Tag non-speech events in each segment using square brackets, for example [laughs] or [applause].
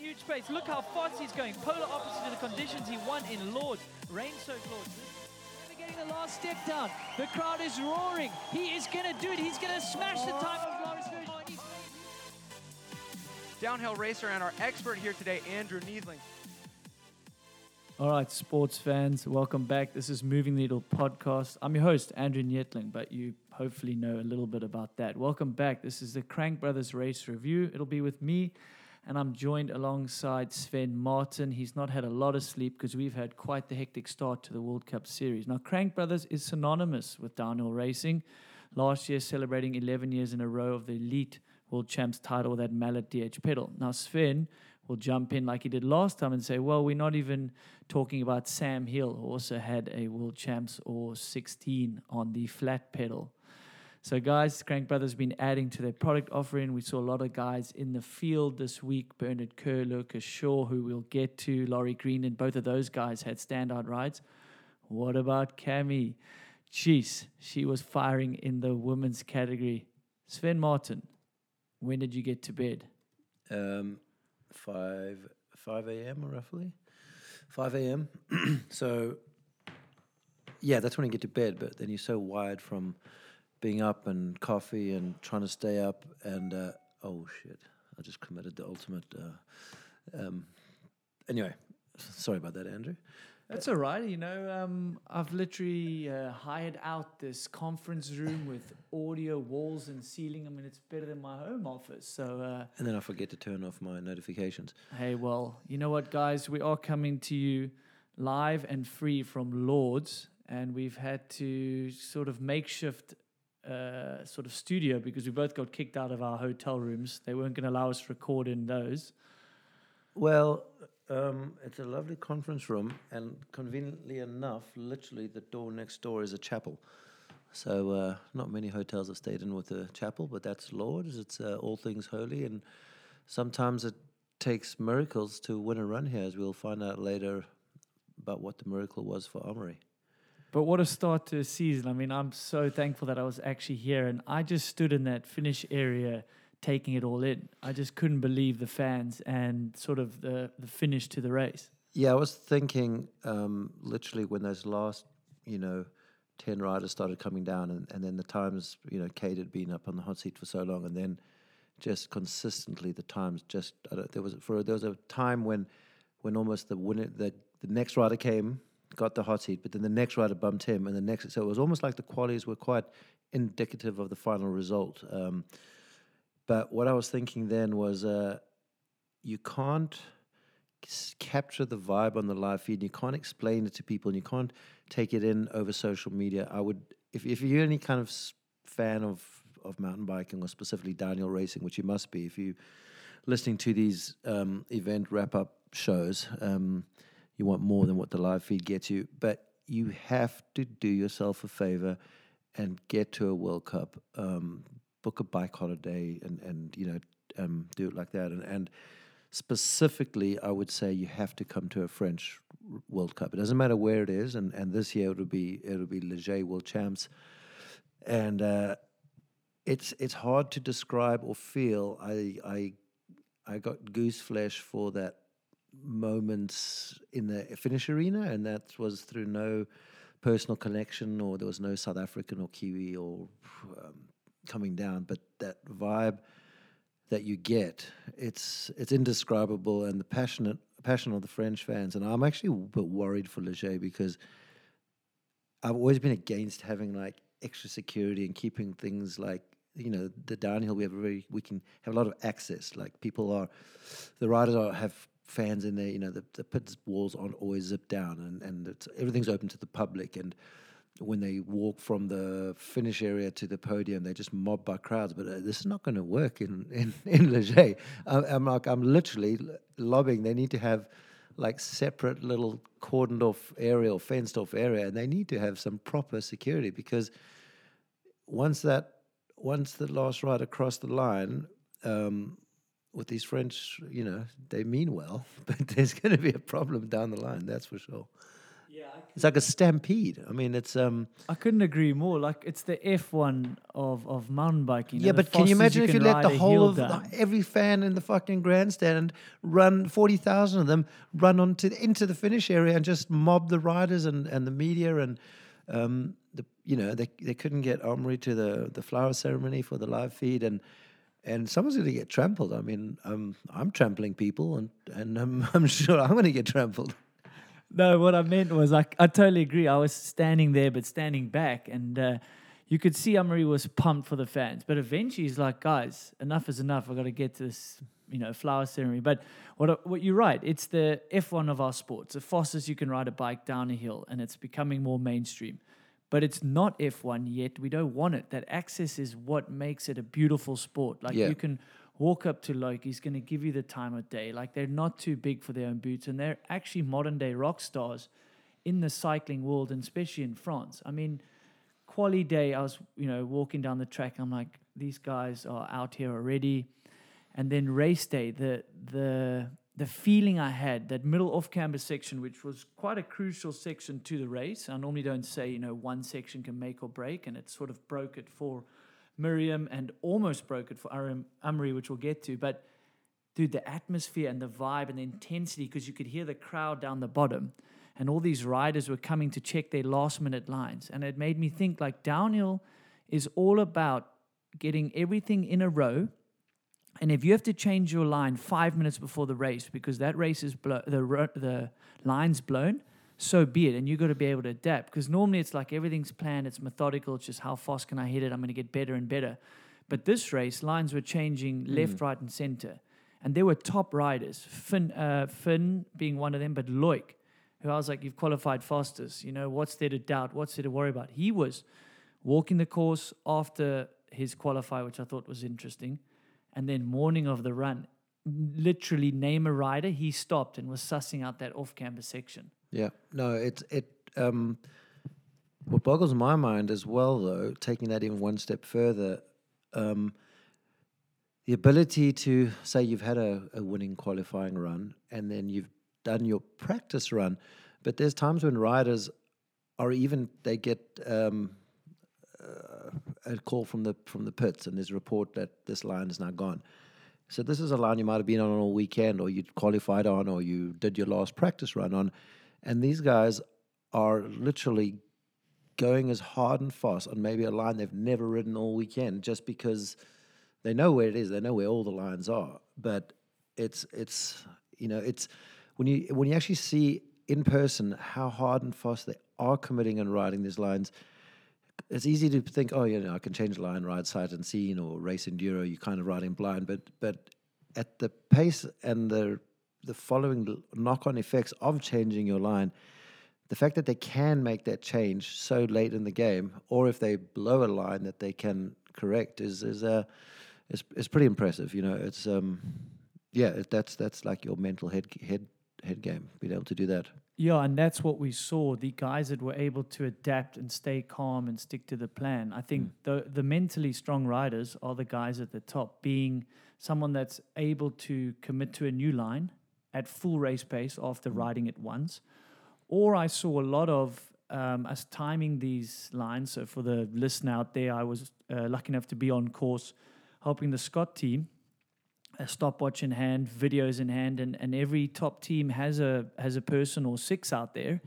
huge pace. Look how fast he's going. Polar opposite to the conditions he won in Lourdes. Rain-soaked Lourdes. They're getting the last step down. The crowd is roaring. He is going to do it. He's going to smash the time of Loris Vergier. Downhill racer and our expert here today, Andrew Neethling. All right, sports fans, welcome back. This is Moving Needle Podcast. I'm your host, Andrew Neethling, but you hopefully know a little bit about that. Welcome back. This is the Crank Brothers Race Review. It'll be with me, and I'm joined alongside Sven Martin. He's not had a lot of sleep because we've had quite the hectic start to the World Cup Series. Now, Crank Brothers is synonymous with downhill racing. Last year, celebrating 11 years in a row of the elite World Champs title that Mallet DH pedal. Now, Sven will jump in like he did last time and say, well, we're not even talking about Sam Hill, who also had a World Champs or 16 on the flat pedal. So, guys, Crank Brothers been adding to their product offering. We saw a lot of guys in the field this week Bernard Kerr, Luca Shaw, who we'll get to, Laurie Green, and both of those guys had standout rides. What about Cami? Jeez, she was firing in the women's category. Sven Martin, when did you get to bed? Um, five five a.m. roughly, five a.m. [clears throat] so yeah, that's when you get to bed. But then you're so wired from being up and coffee and trying to stay up. And uh, oh shit, I just committed the ultimate. Uh, um, anyway, sorry about that, Andrew. That's all right. You know, um, I've literally uh, hired out this conference room with audio walls and ceiling. I mean, it's better than my home office. So, uh, And then I forget to turn off my notifications. hey, well, you know what, guys? We are coming to you live and free from Lourdes, and we've had to sort of makeshift uh, sort of studio because we both got kicked out of our hotel rooms. They weren't going to allow us to record in those. Well, um, it's a lovely conference room, and conveniently enough, literally the door next door is a chapel. So uh, not many hotels have stayed in with a chapel, but that's Lord's. It's uh, all things holy, and sometimes it takes miracles to win a run here, as we'll find out later about what the miracle was for Amaury. But what a start to a season. I mean, I'm so thankful that I was actually here and I just stood in that finish area taking it all in. I just couldn't believe the fans and sort of the, the finish to the race. Yeah, I was thinking um, literally when those last, you know, 10 riders started coming down, and, and then the times, you know, Kade had been up on the hot seat for so long, and then just consistently the times just, there was for there was a time when when almost the winner, the, the next rider came, got the hot seat, but then the next rider bumped him, and the next, so it was almost like the qualities were quite indicative of the final result. Um, but what I was thinking then was, uh, you can't capture the vibe on the live feed. and You can't explain it to people, and you can't take it in over social media. I would, if if you're any kind of fan of of mountain biking or specifically downhill racing, which you must be, if you listening to these um, event wrap up shows, um, you want more than what the live feed gets you. But you have to do yourself a favor and get to a World Cup, um, book a bike holiday, and and you know um, do it like that. And and specifically, I would say you have to come to a French World Cup. It doesn't matter where it is, and and this year it'll be it'll be Les Gets World Champs, and. Uh, it's it's hard to describe or feel. I I I got goose flesh for that moments in the finish arena, and that was through no personal connection, or there was no South African or Kiwi or um, coming down, but that vibe that you get, it's it's indescribable, and the passionate passion of the French fans. And I'm actually a bit worried for Les Gets because I've always been against having like extra security and keeping things like you know the downhill we have a very we can have a lot of access like people are the riders are have fans in there you know the, the pit walls aren't always zipped down and and everything's open to the public. And when they walk from the finish area to the podium they're just mobbed by crowds. But uh, this is not going to work in in [laughs] in Les Gets. I'm, I'm like I'm literally lobbying they need to have like separate little cordoned off area or fenced off area and they need to have some proper security because once that once the last rider crossed the line um, with these French, you know, they mean well, [laughs] but there's going to be a problem down the line. That's for sure. Yeah, it's like a stampede. I mean, it's um. I couldn't agree more. Like it's the F1 of of mountain biking. Yeah, but can you fastest imagine if you let the whole of the, every fan in the fucking grandstand run forty thousand of them run onto into the finish area and just mob the riders and, and the media and um the you know they they couldn't get Amaury to the the flower ceremony for the live feed and and someone's going to get trampled. I mean, um, I'm trampling people and and um, [laughs] I'm sure I'm going to get trampled. No, what I meant was like I totally agree. I was standing there, but standing back, and uh, you could see Amaury was pumped for the fans. But eventually, he's like, "Guys, enough is enough. I got to get to this, you know, flower ceremony." But what what you're right. It's the F1 of our sports. The fastest you can ride a bike down a hill, and it's becoming more mainstream. But it's not F1 yet. We don't want it. That access is what makes it a beautiful sport. Like Yeah. you can walk up to Loki, he's going to give you the time of day. Like they're not too big for their own boots, and they're actually modern day rock stars in the cycling world, and especially in France. I mean, quali day, I was you know walking down the track. I'm like, these guys are out here already, and then race day, the the the feeling I had that middle off camber section, which was quite a crucial section to the race. I normally don't say you know one section can make or break, and it sort of broke it for Myriam and almost broke it for Amaury, which we'll get to. But dude, the atmosphere and the vibe and the intensity, because you could hear the crowd down the bottom, and all these riders were coming to check their last minute lines. And it made me think like downhill is all about getting everything in a row. And if you have to change your line five minutes before the race because that race is blo- the ro- the line's blown, so be it. And you've got to be able to adapt because normally it's like everything's planned, it's methodical. It's just how fast can I hit it? I'm going to get better and better. But this race, lines were changing left, right, and center, and there were top riders. Finn, uh, Finn being one of them, but Loic, who I was like, you've qualified fastest. You know, what's there to doubt? What's there to worry about? He was walking the course after his qualify, which I thought was interesting. And then morning of the run, literally name a rider, he stopped and was sussing out that off camber section. Yeah, no, it's it. Um, what boggles my mind as well, though, taking that even one step further, um, the ability to say you've had a, a winning qualifying run and then you've done your practice run, but there's times when riders are even they get um, uh, a call from the from the pits and there's a report that this line is now gone. So this is a line you might have been on all weekend, or you qualified on, or you did your last practice run on, and these guys are literally going as hard and fast on maybe a line they've never ridden all weekend, just because they know where it is, they know where all the lines are. But it's it's you know it's when you when you actually see in person how hard and fast they are committing and riding these lines. It's easy to think, oh, you know, I can change line, ride sight and scene, or race enduro. You're kind of riding blind, but but at the pace and the the following knock on effects of changing your line, the fact that they can make that change so late in the game, or if they blow a line that they can correct, is is uh, is is pretty impressive. You know, it's um, yeah, it, that's that's like your mental head head head game, being able to do that. Yeah, and that's what we saw. The guys that were able to adapt and stay calm and stick to the plan. I think the the mentally strong riders are the guys at the top, being someone that's able to commit to a new line at full race pace after riding it once. Or I saw a lot of um, us timing these lines. So for the listener out there, I was uh, lucky enough to be on course helping the Scott team a stopwatch in hand, videos in hand, and, and every top team has a has a person or six out there,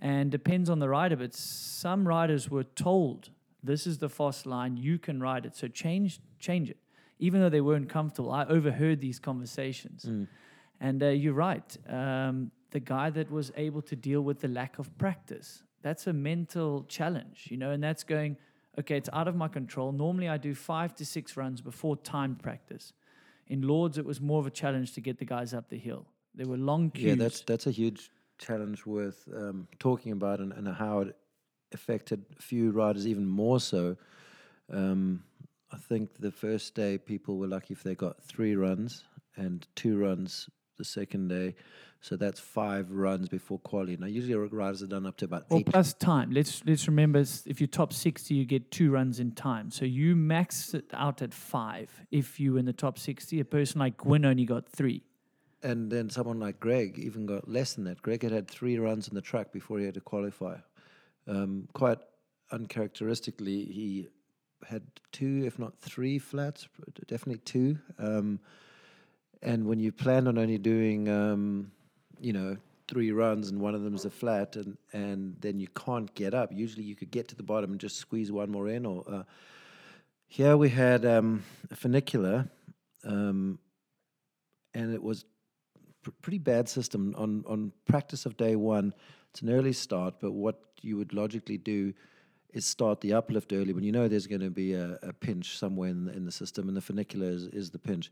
and depends on the rider. But some riders were told this is the fast line, you can ride it, so change change it, even though they weren't comfortable. I overheard these conversations, and uh, you're right. Um, the guy that was able to deal with the lack of practice, that's a mental challenge, you know, and that's going. Okay, it's out of my control. Normally, I do five to six runs before timed practice. In Lourdes, it was more of a challenge to get the guys up the hill. There were long queues. Yeah, that's that's a huge challenge worth um, talking about, and, and how it affected a few riders even more so. Um, I think the first day people were lucky if they got three runs and two runs the second day. So that's five runs before quali. Now usually riders are done up to about Or eight. plus time. Let's let's remember if you're top sixty, you get two runs in time. So you max it out at five. If you were in the top sixty, a person like Gwin only got three. and then someone like Greg even got less than that. Greg had had three runs in the track before he had to qualify. Um, quite uncharacteristically, he had two, if not three flats, definitely two. Um, and when you plan on only doing, um, you know, three runs and one of them is a flat, and and then you can't get up. Usually, you could get to the bottom and just squeeze one more in. Or uh, here we had um, a funicular, um, and it was pr- pretty bad system on on practice of day one. It's an early start, but what you would logically do is start the uplift early when you know there's going to be a, a pinch somewhere in the, in the system, and the funicular is, is the pinch.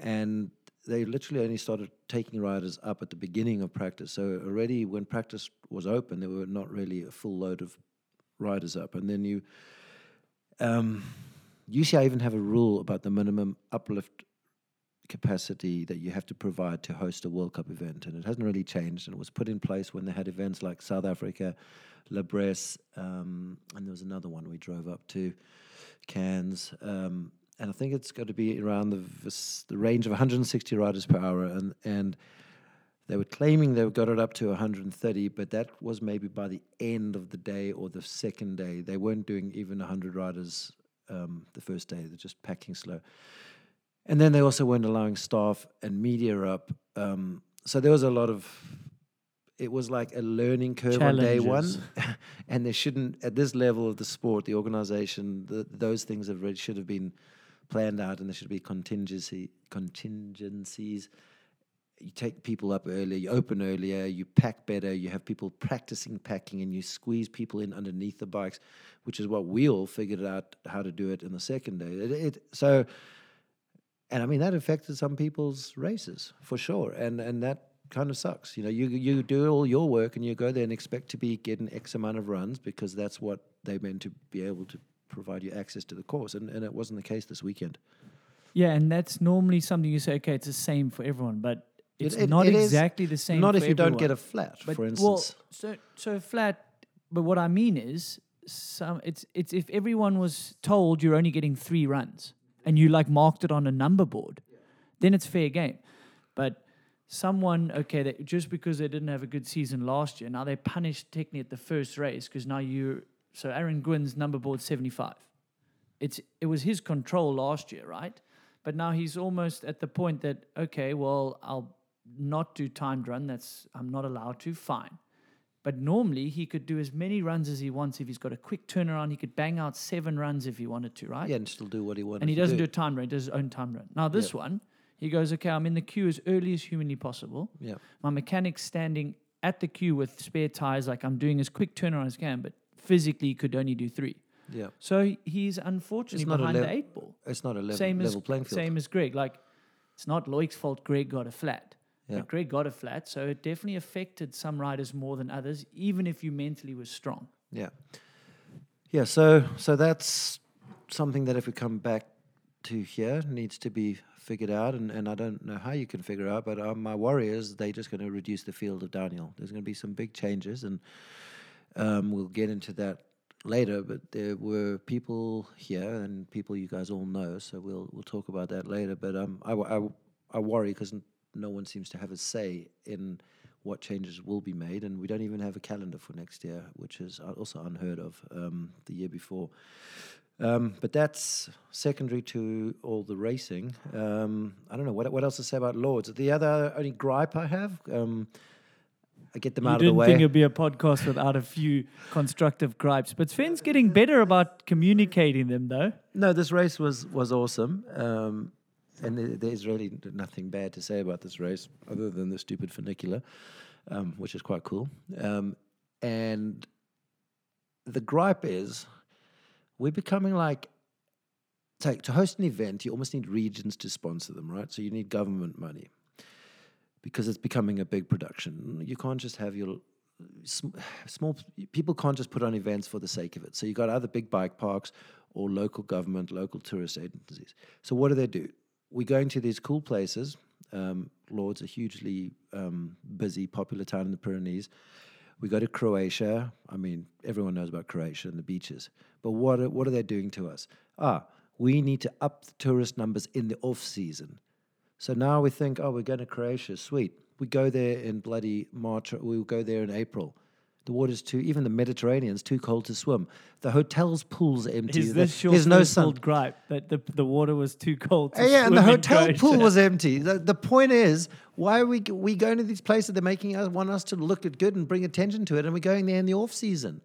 And they literally only started taking riders up at the beginning of practice. So already when practice was open, there were not really a full load of riders up. And then you, um, UCI even have a rule about the minimum uplift capacity that you have to provide to host a World Cup event, and it hasn't really changed. And it was put in place when they had events like South Africa, La Bresse, um, and there was another one we drove up to, Cairns. Um, and I think it's got to be around the the range of 160 riders per hour, and and they were claiming they got it up to 130, but that was maybe by the end of the day or the second day. They weren't doing even 100 riders um, the first day; they're just packing slow. And then they also weren't allowing staff and media up. Um, so there was a lot of. It was like a learning curve on day one, [laughs] and they shouldn't at this level of the sport, the organization, the, those things have really should have been planned out, and there should be contingency contingencies. You take people up earlier, you open earlier, you pack better, you have people practicing packing, and you squeeze people in underneath the bikes, which is what we all figured out how to do it in the second day. It, it, so, and I mean that affected some people's races for sure, and and that kind of sucks. You know, you you do all your work and you go there and expect to be getting X amount of runs because that's what they meant to be able to provide you access to the course, and and it wasn't the case this weekend. Yeah, and that's normally something you say, okay, it's the same for everyone, but it's it- not it exactly the same. Not if you don't get a flat, But, for well, instance. so so flat. But what I mean is, some it's it's if everyone was told you're only getting three runs and you like marked it on a number board, then it's fair game. But someone okay that just because they didn't have a good season last year, now they're punished technically at the first race because now you so Aaron Gwin's number board seventy five. It's it was his control last year, right? But now he's almost at the point that okay, well I'll not do timed run. That's I'm not allowed to. Fine. But normally he could do as many runs as he wants if he's got a quick turnaround. He could bang out seven runs if he wanted to, right? yeah, and still do what he wanted. and he doesn't do do. a time run, he does his own time run. Now this one, he goes, okay, I'm in the queue as early as humanly possible. Yeah, My mechanic's standing at the queue with spare tires, like I'm doing as quick turnaround as I can, but physically could only do three. yeah. So he's unfortunately behind the eight ball. It's not a level, same level as playing field. same as Greg. Like it's not Loic's fault. Greg got a flat, Yeah. but Greg got a flat, so it definitely affected some riders more than others, even if you mentally was strong. Yeah, yeah. So, so that's something that if we come back to here needs to be figured out, and, and I don't know how you can figure out, but um, my worry is they're just going to reduce the field of Daniel. There's going to be some big changes, and um, we'll get into that later. But there were people here, and people you guys all know, so we'll we'll talk about that later. But um, I I, I worry because no one seems to have a say in what changes will be made, and we don't even have a calendar for next year, which is uh, also unheard of um, the year before. Um, but that's secondary to all the racing. Um, I don't know what what else to say about Lourdes. The other only gripe I have, um, get them you out of the didn't think it'd be a podcast without a few constructive gripes, but Sven's getting better about communicating them, though. No, this race was was awesome, um, and there's really nothing bad to say about this race other than the stupid funicular, um, which is quite cool. Um, and the gripe is we're becoming like take to host an event. You almost need regions to sponsor them, right? So you need government money because it's becoming a big production. You can't just have your small people can't just put on events for the sake of it. So you got either big bike parks or local government, local tourist agencies. So what do they do? We're going to these cool places. Um, Lourdes, a hugely um, busy, popular town in the Pyrenees. We go to Croatia. I mean, everyone knows about Croatia and the beaches. But what are, what are they doing to us? Ah, we need to up the tourist numbers in the off season. So now we think, oh, we're going to Croatia, sweet. We go there in bloody March. We'll go there in April. The water's too, even the Mediterranean's too cold to swim. The hotel's pool's empty. Is this your There's no sun. gripe that the, the water was too cold? To yeah, and the hotel pool was empty. The, the point is, why are we we going to these places? They're making us want us to look at good and bring attention to it, and we're going there in the off season.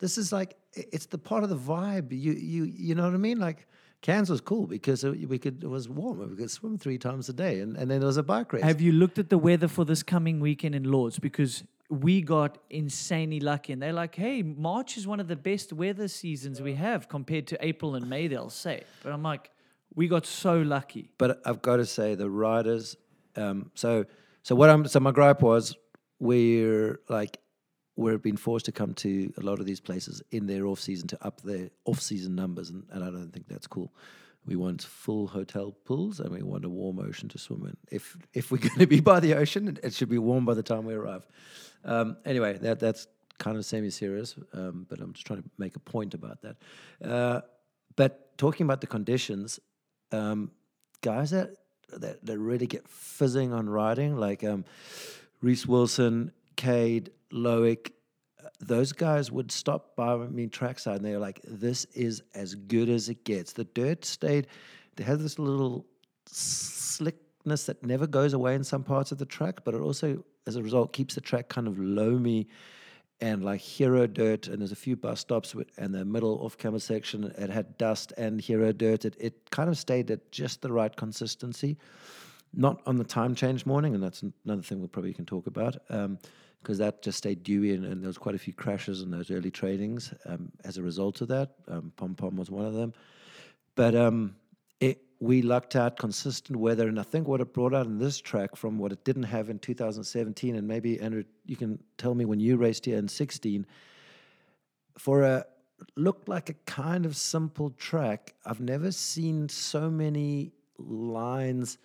This is like it's the part of the vibe. You you you know what I mean? Like Cairns was cool because it, we could it was warm. We could swim three times a day, and, and then there was a bike race. Have you looked at the weather for this coming weekend in Lourdes? Because we got insanely lucky, and they're like, "Hey, March is one of the best weather seasons we have compared to April and May." They'll say, but I'm like, we got so lucky. but I've got to say the riders. Um, so so what I'm so my gripe was we're like we're being forced to come to a lot of these places in their off season to up their off season numbers, and, and I don't think that's cool. We want full hotel pools and we want a warm ocean to swim in. If if we're [laughs] going to be by the ocean, it, should be warm by the time we arrive. Um, anyway, that that's kind of semi serious, um, but I'm just trying to make a point about that. Uh, but talking about the conditions, um, guys that, that that really get fizzing on riding, like um, Reece Wilson, Kade, Loic, those guys would stop by me trackside and they were like, "This is as good as it gets." The dirt stayed. They had this little slickness that never goes away in some parts of the track, but it also, as a result, keeps the track kind of loamy and like hero dirt. And there's a few bus stops and the middle off camber section, it had dust and hero dirt. It, it kind of stayed at just the right consistency. Not on the time change morning, and that's another thing we probably can talk about, um, because that just stayed dewy, and, and there was quite a few crashes in those early tradings um, as a result of that. Um, Pom Pom was one of them, but um, it we lucked out consistent weather, and I think what it brought out in this track from what it didn't have in 2017, and maybe Andrew, you can tell me when you raced here in 16, for a looked like a kind of simple track. I've never seen so many lines.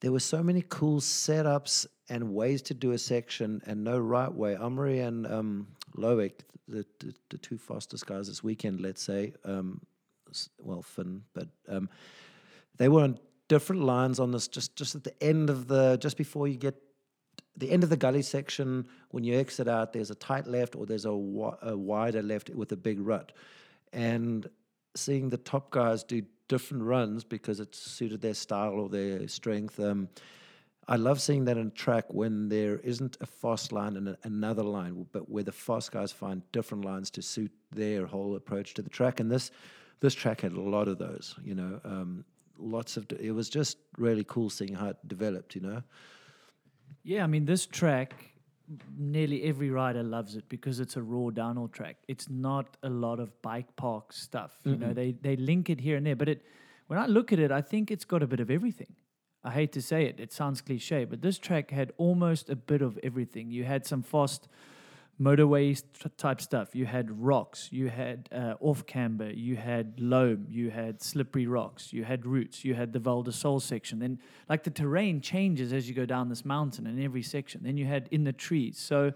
There were so many cool setups and ways to do a section, and no right way. Amaury and um, Loic, the, the the two fastest guys this weekend, let's say, um, well Finn, but um, they were on different lines on this. Just just at the end of the just before you get the end of the gully section, when you exit out, there's a tight left or there's a, wi- a wider left with a big rut. And seeing the top guys do different runs because it suited their style or their strength. Um, I love seeing that in track when there isn't a fast line and a, another line, but where the fast guys find different lines to suit their whole approach to the track. And this this track had a lot of those, you know, um, lots of. It was just really cool seeing how it developed, you know. Yeah, I mean, this track, nearly every rider loves it because it's a raw downhill track. It's not a lot of bike park stuff. You know, they they link it here and there, but it when I look at it, I think it's got a bit of everything. I hate to say it, it sounds cliche, but this track had almost a bit of everything. You had some fast motorway type stuff. You had rocks, you had uh, off camber, you had loam, you had slippery rocks, you had roots, you had the Val de Sol section. Then, like the terrain changes as you go down this mountain in every section. Then you had in the trees. So,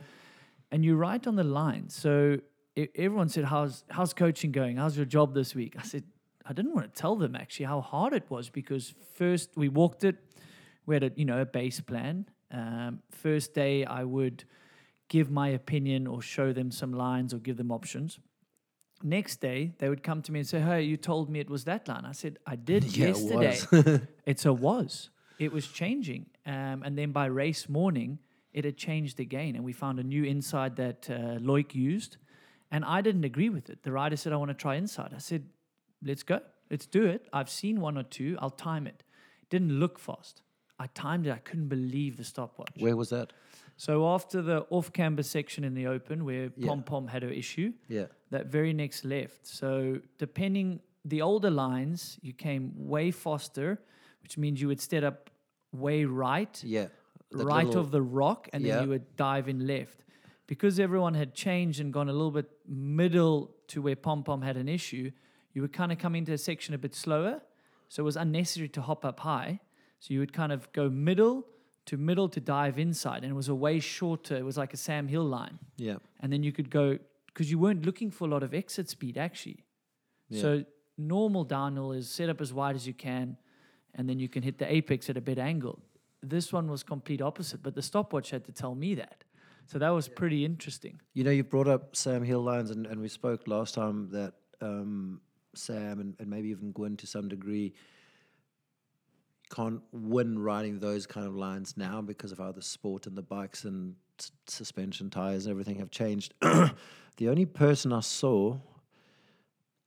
and you're right on the line. So e- everyone said, "How's how's coaching going? How's your job this week?" I said, "I didn't want to tell them actually how hard it was because first we walked it, we had a you know a base plan. Um, first day I would." Give my opinion or show them some lines or give them options. Next day, they would come to me and say, Hey, you told me it was that line. I said, I did [laughs] Yeah, it yesterday. [laughs] it's a was. It was changing. Um, and then by race morning, it had changed again. And we found a new inside that uh, Loic used. And I didn't agree with it. The rider said, I want to try inside. I said, Let's go. Let's do it. I've seen one or two. I'll time it. Didn't look fast. I timed it. I couldn't believe the stopwatch. Where was that? So after the off camber section in the open where Yeah. Pom Pom had her issue, Yeah. that very next left. So depending the older lines, you came way faster, which means you would set up way right, Yeah. That right little- of the rock, and Yeah. then you would dive in left. Because everyone had changed and gone a little bit middle to where Pom Pom had an issue, you would kind of come into a section a bit slower. So it was unnecessary to hop up high. So you would kind of go middle to middle to dive inside. And it was a way shorter, it was like a Sam Hill line. Yeah. And then you could go, because you weren't looking for a lot of exit speed actually. So normal downhill is set up as wide as you can and then you can hit the apex at a better angle. This one was complete opposite, but the stopwatch had to tell me that. So that was pretty interesting. You know, you brought up Sam Hill lines, and, and we spoke last time that um, Sam and, and maybe even Gwin to some degree can't win riding those kind of lines now because of how the sport and the bikes and s- suspension tires and everything have changed. [clears throat] the only person I saw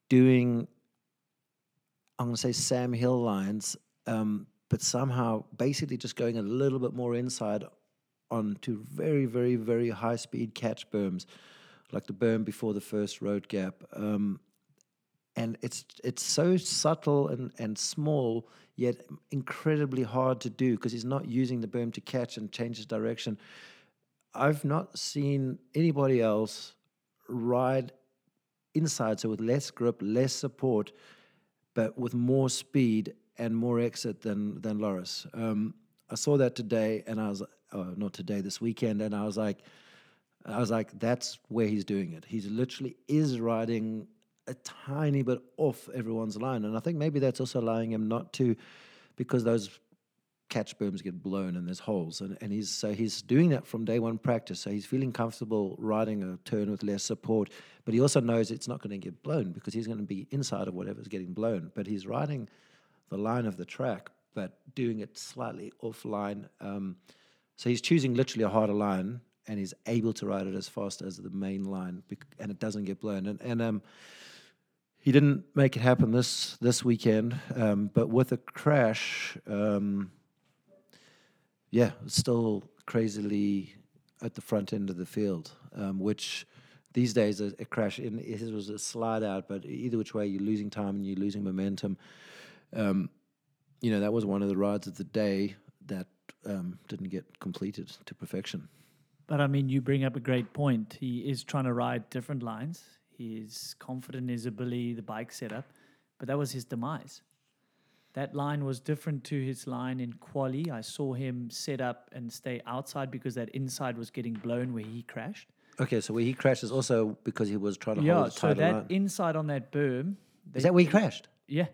doing, I'm going to say Sam Hill lines, um, but somehow basically just going a little bit more inside onto very, very, very high speed catch berms, like the berm before the first road gap. Um, and it's it's so subtle and, and small, yet incredibly hard to do because he's not using the berm to catch and change his direction. I've not seen anybody else ride inside, so with less grip, less support, but with more speed and more exit than than Loris. Um, I saw that today, and I was uh, not today, this weekend, and I was like, I was like, that's where he's doing it. He's literally is riding a tiny bit off everyone's line, and I think maybe that's also allowing him not to, because those catch berms get blown and there's holes, and, and he's so he's doing that from day one practice. So he's feeling comfortable riding a turn with less support, but he also knows it's not going to get blown because he's going to be inside of whatever's getting blown. But he's riding the line of the track, but doing it slightly offline. Um, so he's choosing literally a harder line, and he's able to ride it as fast as the main line, and it doesn't get blown. And, and um, he didn't make it happen this this weekend, um, but with a crash, um, yeah, still crazily at the front end of the field, um, which these days a, a crash in his was a slide out, but either which way you're losing time and you're losing momentum. Um, you know that was one of the rides of the day that um, didn't get completed to perfection. But I mean, you bring up a great point. He is trying to ride different lines. He is confident in his ability, the bike setup, but that was his demise. That line was different to his line in quali. I saw him set up and stay outside because that inside was getting blown where he crashed. Okay, so where he crashed is also because he was trying to Yeah, hold a so that line. inside on that berm. Is that where he crashed? Yeah.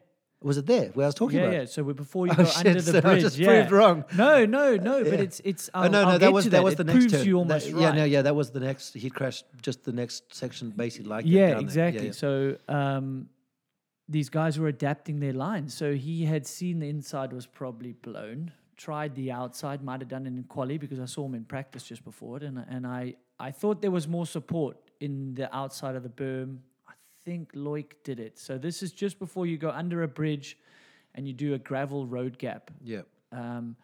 Was it there where I was talking yeah, about? yeah. So before you Oh, go shit, under so the I bridge, just yeah. proved wrong. No, no, no. But Yeah. it's it's. Oh I'll, no, no, I'll that was to that was the next proves turn. you That- almost Yeah, no, yeah, that was the next. He crashed just the next section, basically like that yeah, exactly. yeah. So um, these guys were adapting their lines. So he had seen the inside was probably blown. Tried the outside, might have done it in quali because I saw him in practice just before it, and and I I thought there was more support in the outside of the berm. Think Loic did it. So this is just before you go under a bridge, and you do a gravel road gap. yeah. Um,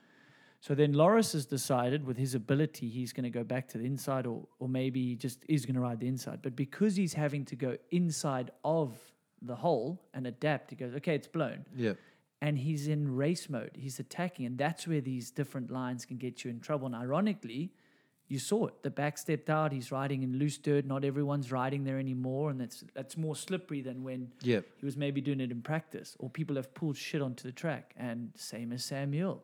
so then Loris has decided with his ability, he's going to go back to the inside or, or maybe he just is going to ride the inside. But because he's having to go inside of the hole and adapt, he goes, okay, it's blown. Yeah. And he's in race mode. He's attacking. And that's where these different lines can get you in trouble. And ironically, you saw it. The back stepped out. He's riding in loose dirt. Not everyone's riding there anymore. And that's, that's more slippery than when Yeah. he was maybe doing it in practice, or people have pulled shit onto the track. And same as Sam Hill.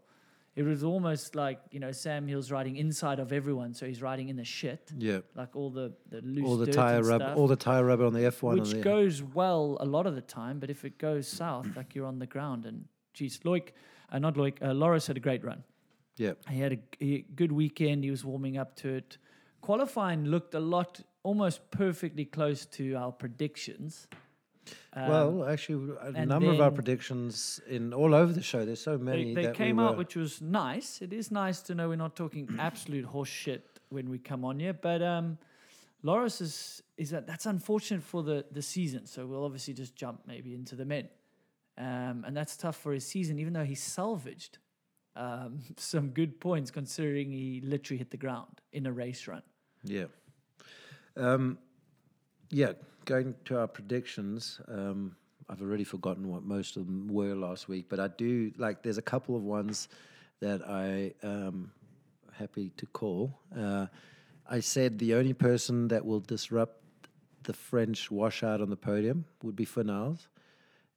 It was almost like, you know, Sam Hill's riding inside of everyone, so he's riding in the shit, Yeah. like all the, the loose All the dirt tire and rub, all the tire rubber on the F one. which goes well a lot of the time, but if it goes south, like you're on the ground. And geez, Loic, uh, not Loic, uh, Loris had a great run. Yeah. He had a, good weekend. He was warming up to it. Qualifying looked a lot, almost perfectly close to our predictions. Um, well, actually, a number of our predictions in all over the show. There's so many. they that came we out, which was nice. It is nice to know we're not talking [clears throat] absolute horse shit when we come on here. But um, Loris is is that that's unfortunate for the the season. So we'll obviously just jump maybe into the men, um, and that's tough for his season. Even though he salvaged um, [laughs] some good points, considering he literally hit the ground in a race run. Yeah. Um, yeah, going to our predictions, um, I've already forgotten what most of them were last week, but I do like. There's a couple of ones that I am happy to call. Uh, I said the only person that will disrupt the French washout on the podium would be Finn Iles.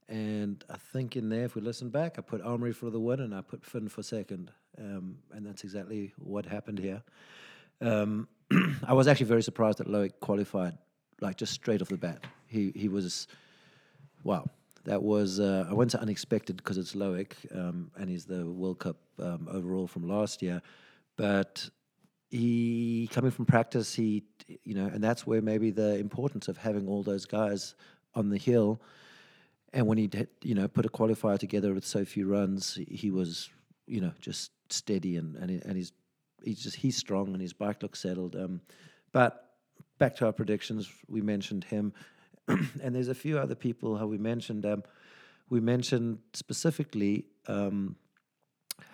And I think in there, if we listen back, I put Amaury for the win and I put Finn for second. Um, and that's exactly what happened here. Um, [clears throat] I was actually very surprised that Loic qualified, like just straight off the bat. He he was, wow. that was uh, I went to unexpected because it's Loic um, and he's the World Cup um, overall from last year, but he coming from practice, he you know, and that's where maybe the importance of having all those guys on the hill. And when he you know put a qualifier together with so few runs, he was you know just steady and and, and he's he's just he's strong and his bike looks settled. Um, but back to our predictions, we mentioned him, [clears throat] and there's a few other people how we mentioned. Um, we mentioned specifically um,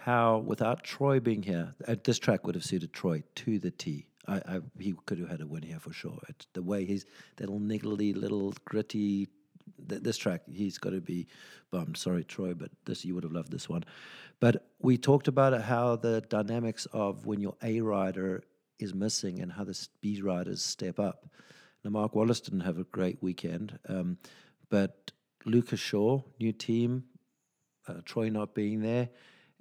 how without Troy being here, uh, this track would have suited Troy to the T. I, I, he could have had a win here for sure. It's the way he's that little niggly, little gritty. Th- this track, he's got to be bummed. Sorry, Troy, but this you would have loved this one. But we talked about how the dynamics of when your A rider is missing and how the B riders step up. Now, Mark Wallace didn't have a great weekend, um, but Lucas Shaw, new team, uh, Troy not being there,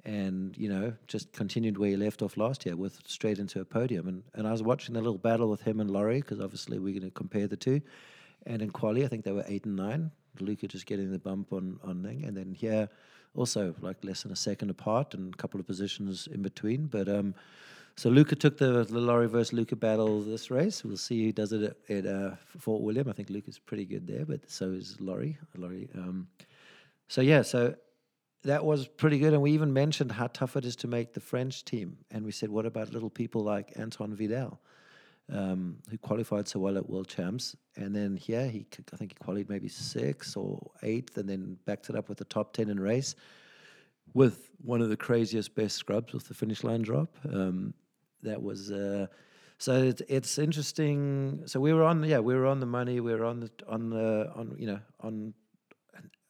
and you know just continued where he left off last year with straight into a podium. And and I was watching the little battle with him and Laurie because obviously we're going to compare the two. And in quali, I think they were eight and nine. Luca just getting the bump on on thing, and then here also like less than a second apart and a couple of positions in between. But um, so Luca took the, the versus Luca battle this race. We'll see who does it at, at uh, Fort William. I think Luca's pretty good there, but so is Laurie. Laurie. Um, so yeah, so that was pretty good. And we even mentioned how tough it is to make the French team. And we said, what about little people like Antoine Vidal, um, who qualified so well at World Champs? And then here, he I think he qualified maybe sixth or eighth, and then backed it up with the top 10 in race with one of the craziest best scrubs with the finish line drop. Um, that was. Uh, so it's, it's interesting. So we were on, yeah, we were on the money. We were on the on the on you know on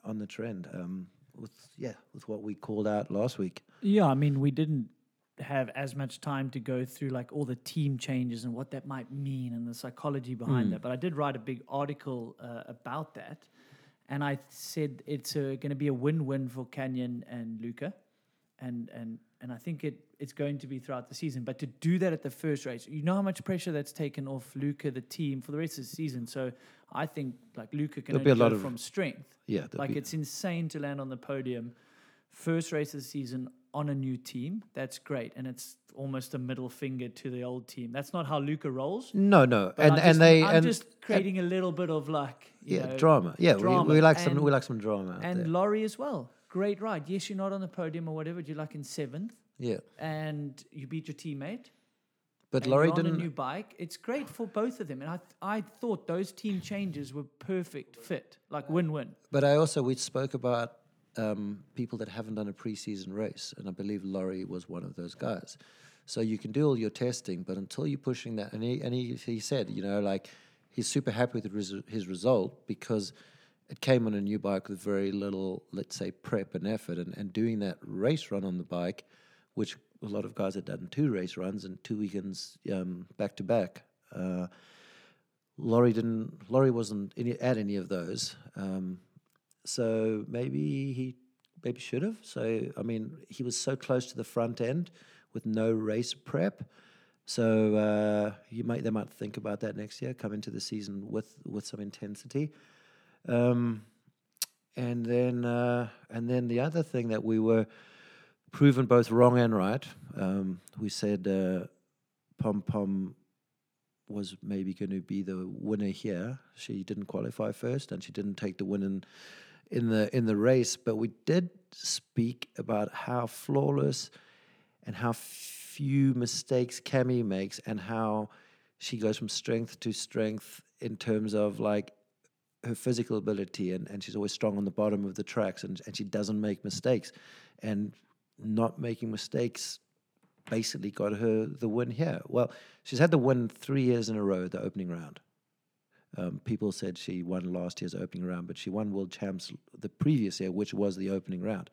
on the trend. Um, with yeah with what we called out last week. Yeah, I mean we didn't have as much time to go through like all the team changes and what that might mean and the psychology behind Mm. that. But I did write a big article uh, about that, and I said it's going to be a win-win for Canyon and Luca, and and and I think it it's going to be throughout the season. But to do that at the first race, you know how much pressure that's taken off Luca, the team, for the rest of the season. So I think like Luca can There'll be a lot go of- from strength. Yeah, Like be- it's insane to land on the podium, first race of the season on a new team. That's great, and it's almost a middle finger to the old team. That's not how Luca rolls. no, no, and I and just- they I'm and just creating a little bit of like yeah know, drama. Yeah, drama. We, we like some we like some drama. And there. Laurie as well. Great ride. Yes, you're not on the podium or whatever. You're like in seventh, yeah, and you beat your teammate. but and Laurie didn't. a new bike. It's great for both of them, and I th- I thought those team changes were perfect fit, like win-win. But I also we spoke about um, people that haven't done a preseason race, and I believe Laurie was one of those guys. So you can do all your testing, but until you're pushing that, and he and he, he said, you know, like he's super happy with res- his result because it came on a new bike with very little, let's say, prep and effort, and, and doing that race run on the bike, which a lot of guys had done two race runs and two weekends um, back to back. Uh, Laurie didn't. Laurie wasn't any, at any of those. Um, so maybe he maybe should have. So I mean, he was so close to the front end with no race prep. So uh, you might they might think about that next year. Come into the season with with some intensity. Um, and then uh, and then the other thing that we were proven both wrong and right. Um, we said uh, Pom Pom was maybe going to be the winner here. She didn't qualify first, and she didn't take the win in, in the in the race. But we did speak about how flawless and how few mistakes Cami makes, and how she goes from strength to strength in terms of like her physical ability, and, and she's always strong on the bottom of the tracks, and, and she doesn't make mistakes, and not making mistakes basically got her the win here. Well, she's had the win three years in a row, the opening round. Um, people said she won last year's opening round, but she won world champs the previous year, which was the opening round.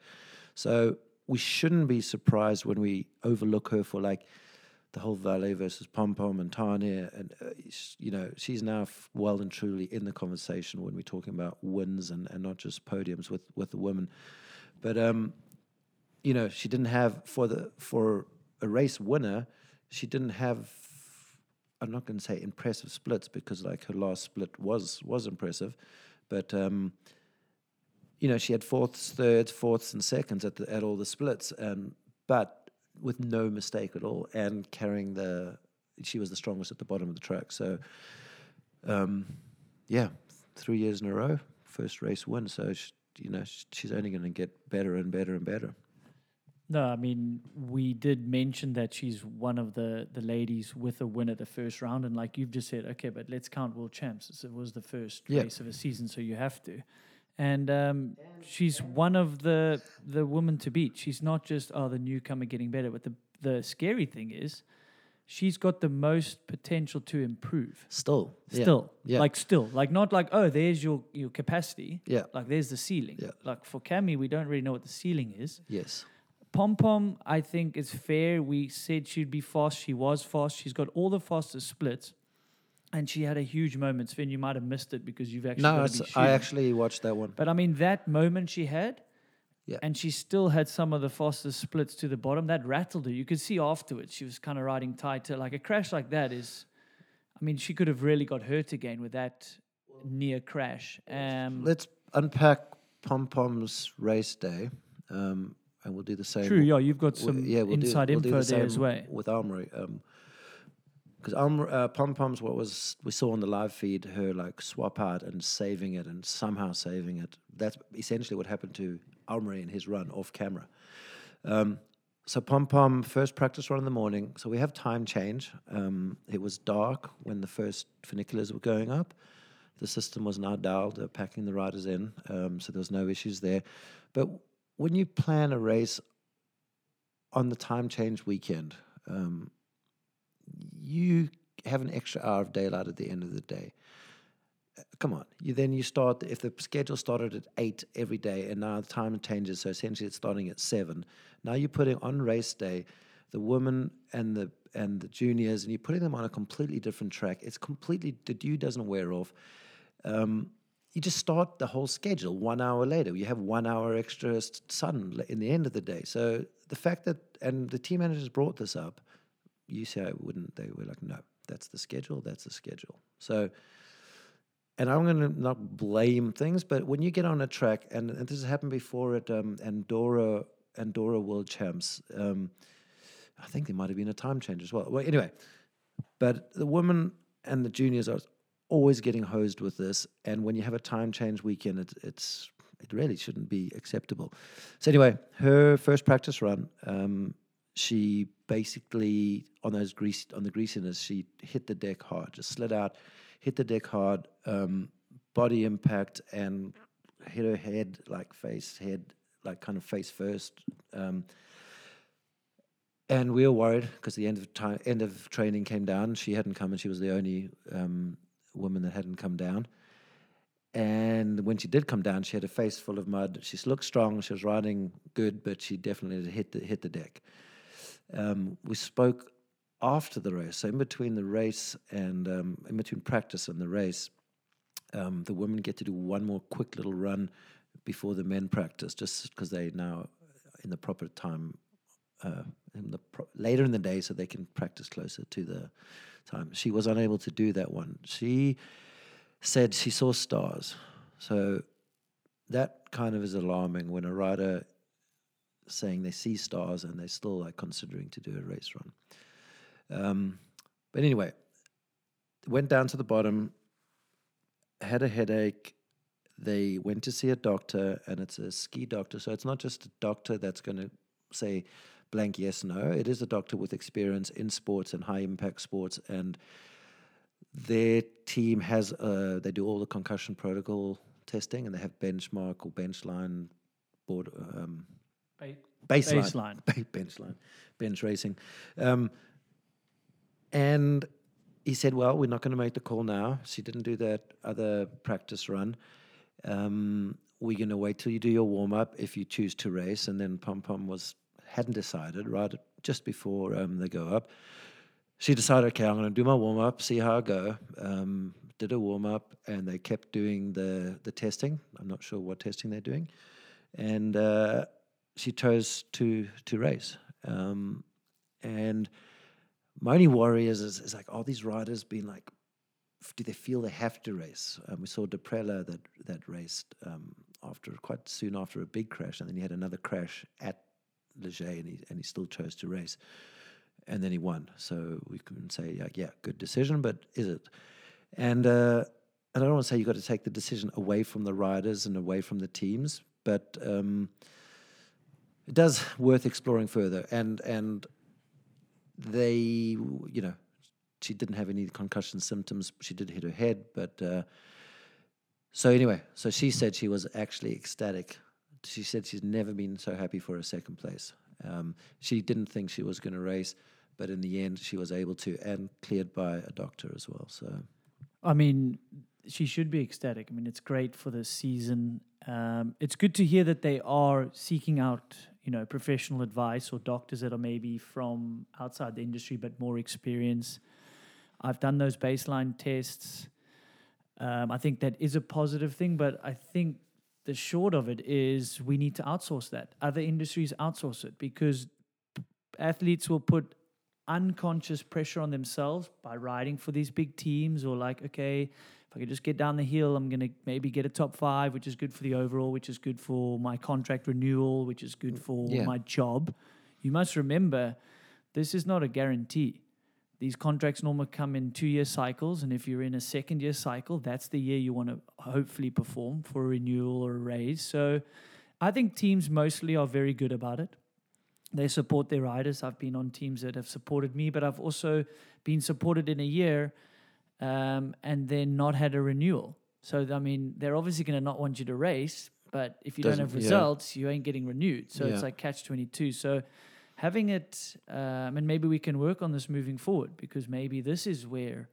So we shouldn't be surprised when we overlook her for like the whole Vali versus Pom Pom and Tahnée. And, uh, you know, she's now f- well and truly in the conversation when we're talking about wins and, and not just podiums with, with the women. But, um, you know, she didn't have for the for a race winner, she didn't have. I'm not going to say impressive splits because like her last split was was impressive, but um, you know, she had fourths, thirds, fourths, and seconds at the, at all the splits, and but with no mistake at all, and carrying the, she was the strongest at the bottom of the track. So, um, yeah, three years in a row, first race win. So, sh you know, sh she's only going to get better and better and better. No, I mean we did mention that she's one of the the ladies with a win at the first round, and like you've just said, okay, but let's count world champs. It was the first Yeah. race of a season, so you have to. And um, she's one of the the women to beat. She's not just oh the newcomer getting better, but the the scary thing is, she's got the most potential to improve. Still, yeah, Still, yeah. like still, like not like oh there's your your capacity. Yeah. Like there's the ceiling. Yeah. Like for Cami, we don't really know what the ceiling is. yes, Pom Pom, I think is fair. We said she'd be fast. She was fast. She's got all the fastest splits, and she had a huge moment. Sven, you might have missed it because you've actually. no, gotta it's, be I actually watched that one. But I mean, that moment she had, Yeah. and she still had some of the fastest splits to the bottom. That rattled her. You could see afterwards she was kind of riding tighter. Like a crash like that is, I mean, she could have really got hurt again with that near crash. Um, Let's unpack Pom Pom's race day, um, and we'll do the same. true, yeah, you've got some yeah, we'll do- inside we'll do info the there as well. with Amaury. Um, because uh, Pom Pom's what was we saw on the live feed her like swap out and saving it and somehow saving it. That's essentially what happened to Amaury in his run off camber. Um, so Pom Pom first practice run in the morning. So we have time change. Um, it was dark when the first funiculars were going up. The system was now dialed, packing the riders in, um, so there was no issues there. But when you plan a race on the time change weekend, um, you have an extra hour of daylight at the end of the day. Uh, Come on, you then you start if the schedule started at eight every day, and now the time changes, so essentially it's starting at seven. Now you're putting on race day the women and the and the juniors, and you're putting them on a completely different track. It's completely the dew doesn't wear off. Um, you just start the whole schedule one hour later. You have one hour extra sun in the end of the day. So the fact that and the team managers brought this up, you say I wouldn't. They were like, no, that's the schedule. That's the schedule. So, and I'm going to not blame things, but when you get on a track, and, and this has happened before at um, Andorra Andorra World Champs. Um, I think there might have been a time change as well. Well, anyway, but the women and the juniors are always getting hosed with this. And when you have a time change weekend, it, it's it really shouldn't be acceptable. So anyway, her first practice run, um, she basically on those grease on the greasiness, she hit the deck hard, just slid out, hit the deck hard, um, body impact, and hit her head like face head like kind of face first. Um, and we were worried because the end of time, end of training came down. She hadn't come, and she was the only um, woman that hadn't come down. And when she did come down, she had a face full of mud. She looked strong. She was riding good, but she definitely hit the hit the deck. Um, we spoke after the race, so in between the race and um, in between practice and the race, um, the women get to do one more quick little run before the men practice, just because they now in the proper time uh, in the pro- later in the day, so they can practice closer to the time. She was unable to do that one. She said she saw stars, so that kind of is alarming when a rider saying they see stars and they're still like considering to do a race run. Um, but anyway, went down to the bottom, had a headache. They went to see a doctor, and it's a ski doctor. So it's not just a doctor that's going to say blank yes no. It is a doctor with experience in sports and high impact sports, and their team has uh, they do all the concussion protocol testing, and they have benchmark or benchline board um, Ba- baseline, Baseline. Ba- bench line, bench racing. Um, and he said, "Well, we're not going to make the call now." She didn't do that other practice run. Um, we're going to wait till you do your warm up if you choose to race. And then Pom Pom was hadn't decided right just before um, they go up. She decided, okay, I'm going to do my warm up, see how I go. Um, did a warm up, and they kept doing the the testing. I'm not sure what testing they're doing, and uh, she chose to to race. Um, and my only worry is, is, is like, are these riders being like, do they feel they have to race? Um, we saw Deprella that that raced um, after quite soon after a big crash, and then he had another crash at Les Gets, and he and he still chose to race, and then he won. So we can say, yeah, yeah, good decision, but is it? And uh, I don't want to say you've got to take the decision away from the riders and away from the teams, but um, it does worth exploring further. And and they, you know, she didn't have any concussion symptoms. She did hit her head, but uh, so anyway, so she said she was actually ecstatic. She said she's never been so happy for a second place. Um, she didn't think she was going to race, but in the end, she was able to, and cleared by a doctor as well. So I mean, she should be ecstatic. I mean, it's great for the season. Um, it's good to hear that they are seeking out, you know, professional advice or doctors that are maybe from outside the industry but more experience. I've done those baseline tests. Um, I think that is a positive thing, but I think the short of it is we need to outsource that. Other industries outsource it because athletes will put unconscious pressure on themselves by riding for these big teams or like, okay, if I could just get down the hill, I'm going to maybe get a top five, which is good for the overall, which is good for my contract renewal, which is good mm, for Yeah. my job. You must remember, this is not a guarantee. These contracts normally come in two year cycles, and if you're in a second year cycle, that's the year you want to hopefully perform for a renewal or a raise. So I think teams mostly are very good about it. They support their riders. I've been on teams that have supported me, but I've also been supported in a year um, and then not had a renewal. So, I mean, they're obviously going to not want you to race, but if you don't have Doesn't- yeah. results, you ain't getting renewed. So Yeah. it's like catch 22. So having it, um, and maybe we can work on this moving forward because maybe this is where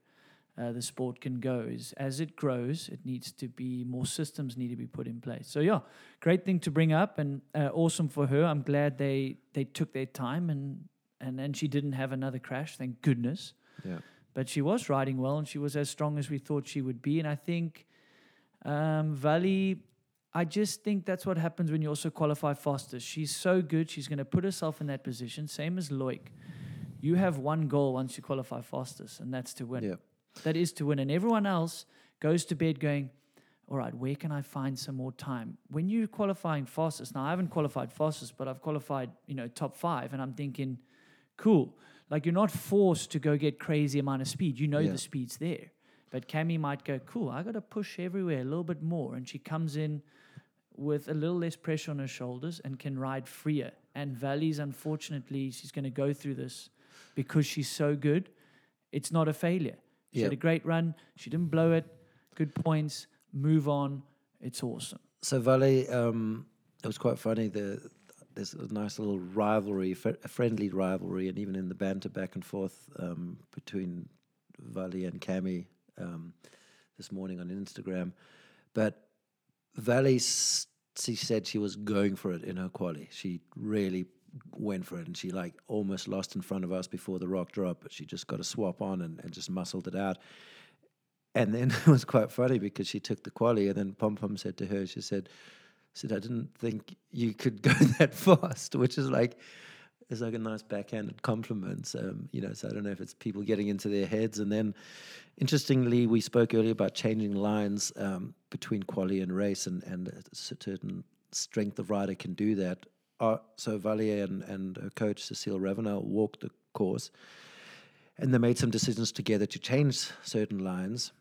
uh, the sport can go. Is as it grows, it needs to be more systems need to be put in place. So yeah, great thing to bring up and uh, awesome for her. I'm glad they they took their time and and and she didn't have another crash. Thank goodness. yeah, But she was riding well and she was as strong as we thought she would be. And I think um, Vali, I just think that's what happens when you also qualify fastest. She's so good. She's going to put herself in that position. Same as Loic. You have one goal once you qualify fastest, and that's to win. yeah, That is to win. And everyone else goes to bed going, all right, where can I find some more time? When you're qualifying fastest, now I haven't qualified fastest, but I've qualified, you know, top five, and I'm thinking, cool. Like you're not forced to go get crazy amount of speed. You know Yeah. the speed's there. But Cami might go, cool, I got to push everywhere a little bit more. And she comes in with a little less pressure on her shoulders and can ride freer. And Vali's, unfortunately, she's going to go through this because she's so good. It's not a failure. She had Yeah. a great run. She didn't blow it. Good points. Move on. It's awesome. So Vali, um, it was quite funny. The there's a nice little rivalry, fr- a friendly rivalry, and even in the banter back and forth um, between Valley and Cami um, this morning on Instagram. But Vali, she said she was going for it in her quali. She really went for it, and she like almost lost in front of us before the rock drop, but she just got a swap on and, and just muscled it out. And then [laughs] it was quite funny because she took the quali, and then Pom Pom said to her, she said, said, I didn't think you could go [laughs] that fast, which is like, it's like a nice backhanded compliment. Um, you know, so I don't know if it's people getting into their heads. And then, interestingly, we spoke earlier about changing lines um, between quality and race, and, and a certain strength of rider can do that. Uh, so Valier and, and her coach, Cecile Ravanel, walked the course, and they made some decisions together to change certain lines.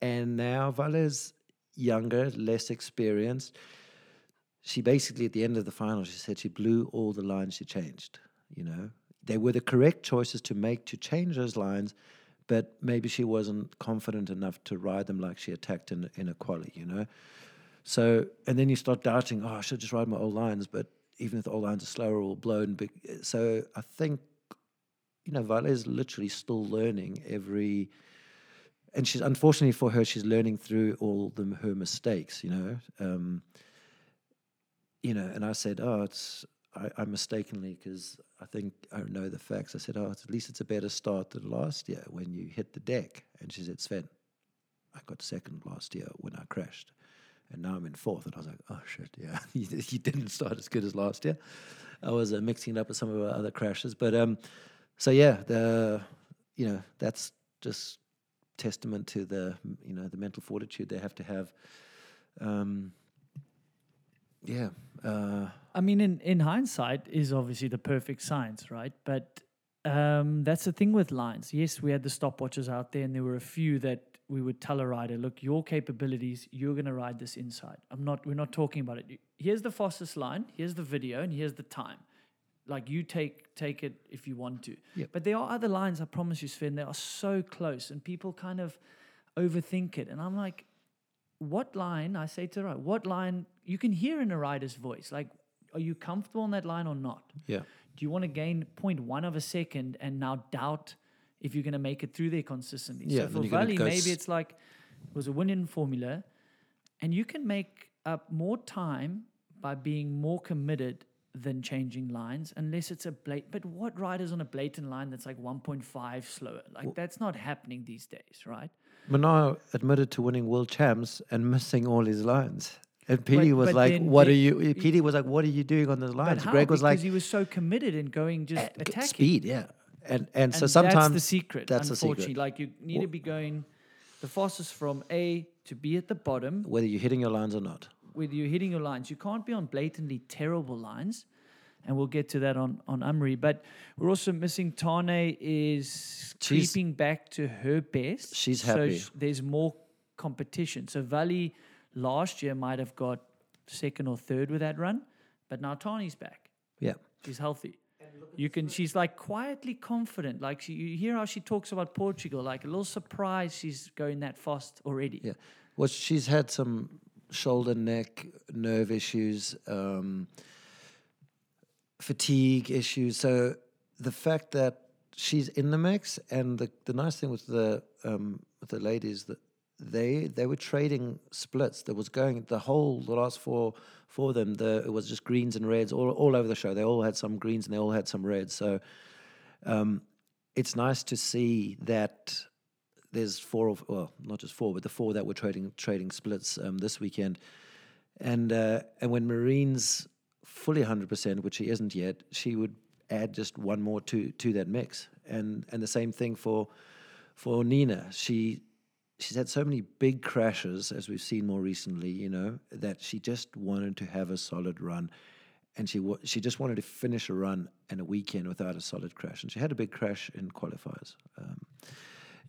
And now Vali's younger, less experienced. She basically, at the end of the final, she said she blew all the lines she changed. You know, they were the correct choices to make to change those lines, but maybe she wasn't confident enough to ride them like she attacked in in a quali. You know, so and then you start doubting, oh, I should just ride my old lines, but even if the old lines are slower or blown. So I think, you know, Vali is literally still learning every and she's unfortunately for her, she's learning through all the, her mistakes. You know, um, you know. And I said, "Oh, it's I, I mistakenly because I think I know the facts." I said, "Oh, at least it's a better start than last year when you hit the deck." And she said, "Sven, I got second last year when I crashed." And now I'm in fourth, and I was like, "Oh shit, yeah, [laughs] you, you didn't start as good as last year." I was uh, mixing it up with some of our other crashes, but um, so yeah, the you know that's just testament to the you know the mental fortitude they have to have. Um, yeah. Uh, I mean, in, in hindsight, is obviously the perfect science, right? But um, that's the thing with lines. Yes, we had the stopwatches out there, and there were a few that we would tell a rider, "Look, your capabilities, you're going to ride this inside." I'm not. We're not talking about it. Here's the fastest line. Here's the video, and here's the time. Like you take take it if you want to. Yep. But there are other lines. I promise you, Sven. They are so close, and people kind of overthink it. And I'm like, what line? I say to the rider, what line you can hear in a rider's voice. Like, are you comfortable on that line or not? yeah. Do you want to gain 0.1 of a second and now doubt if you're going to make it through there consistently? Yeah, so for Vali, maybe s- it's like it was a winning formula, and you can make up more time by being more committed than changing lines, unless it's a blat. But what riders on a blatant line that's like 1.5 slower? Like that's not happening these days, right? Minnaar admitted to winning world champs and missing all his lines. And Peaty But- was but like, "What are you?" Peaty was like, "What are you doing on the lines?" Greg was because like, he was so committed in going just "Eh, g- attacking. "Speed, yeah." And and, so And sometimes that's the secret. that's the secret. unfortunately, like you need to be going the fastest from A to B at the bottom, whether you're hitting your lines or not. whether you're hitting your lines. You can't be on blatantly terrible lines, and we'll get to that on on Amaury. But we're also missing Tahnée is She's- creeping back to her best. She's so happy. sh- there's more competition. So Vali last year might have got second or third with that run, but now Tahnée's back. Yeah, She's healthy. You can. She's like quietly confident. Like she, you hear how she talks about Portugal. Like a little surprised she's going that fast already. yeah. Well, she's had some shoulder, neck, nerve issues, um, fatigue issues. So the fact that she's in the mix, and the, the nice thing with the um, with the ladies that they they were trading splits. That was going the whole the last four for them. The it was just greens and reds all all over the show. They all had some greens and they all had some reds. So um, it's nice to see that there's four of well not just four but the four that were trading trading splits um, this weekend and uh, and when Marine's fully 100% which she isn't yet she would add just one more to to that mix. And and the same thing for for Nina. She she's had so many big crashes as we've seen more recently you know that she just wanted to have a solid run. And she wa- she just wanted to finish a run and a weekend without a solid crash. And she had a big crash in qualifiers. Um,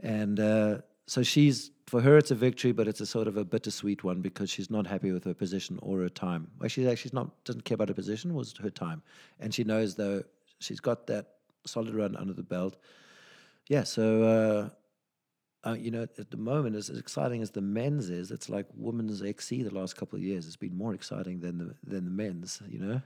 and uh, so she's for her it's a victory, but it's a sort of a bittersweet one because she's not happy with her position or her time. Well, she's actually not doesn't care about her position, was her time, and she knows though she's got that solid run under the belt. Yeah, so. Uh, uh, you know, at the moment, as, as exciting as the men's is, it's like women's XC the last couple of years. It's been more exciting than the than the men's. You know,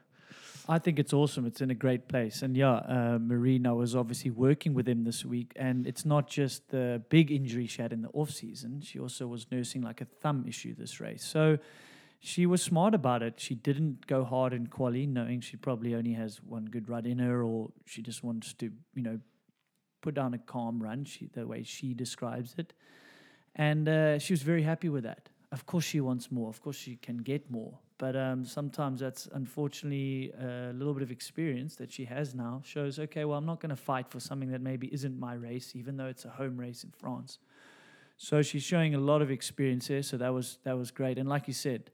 I think it's awesome. It's in a great place. And yeah, uh, Marina was obviously working with him this week. And it's not just the big injury she had in the off season. She also was nursing like a thumb issue this race. So she was smart about it. She didn't go hard in quali, knowing she probably only has one good run in her, or she just wants to, you know, put down a calm run. She the way she describes it, and uh, she was very happy with that. Of course, she wants more. Of course, she can get more. But um, sometimes that's unfortunately a little bit of experience that she has now shows. Okay, well, I'm not going to fight for something that maybe isn't my race, even though it's a home race in France. So she's showing a lot of experience here. So that was that was great. And like you said,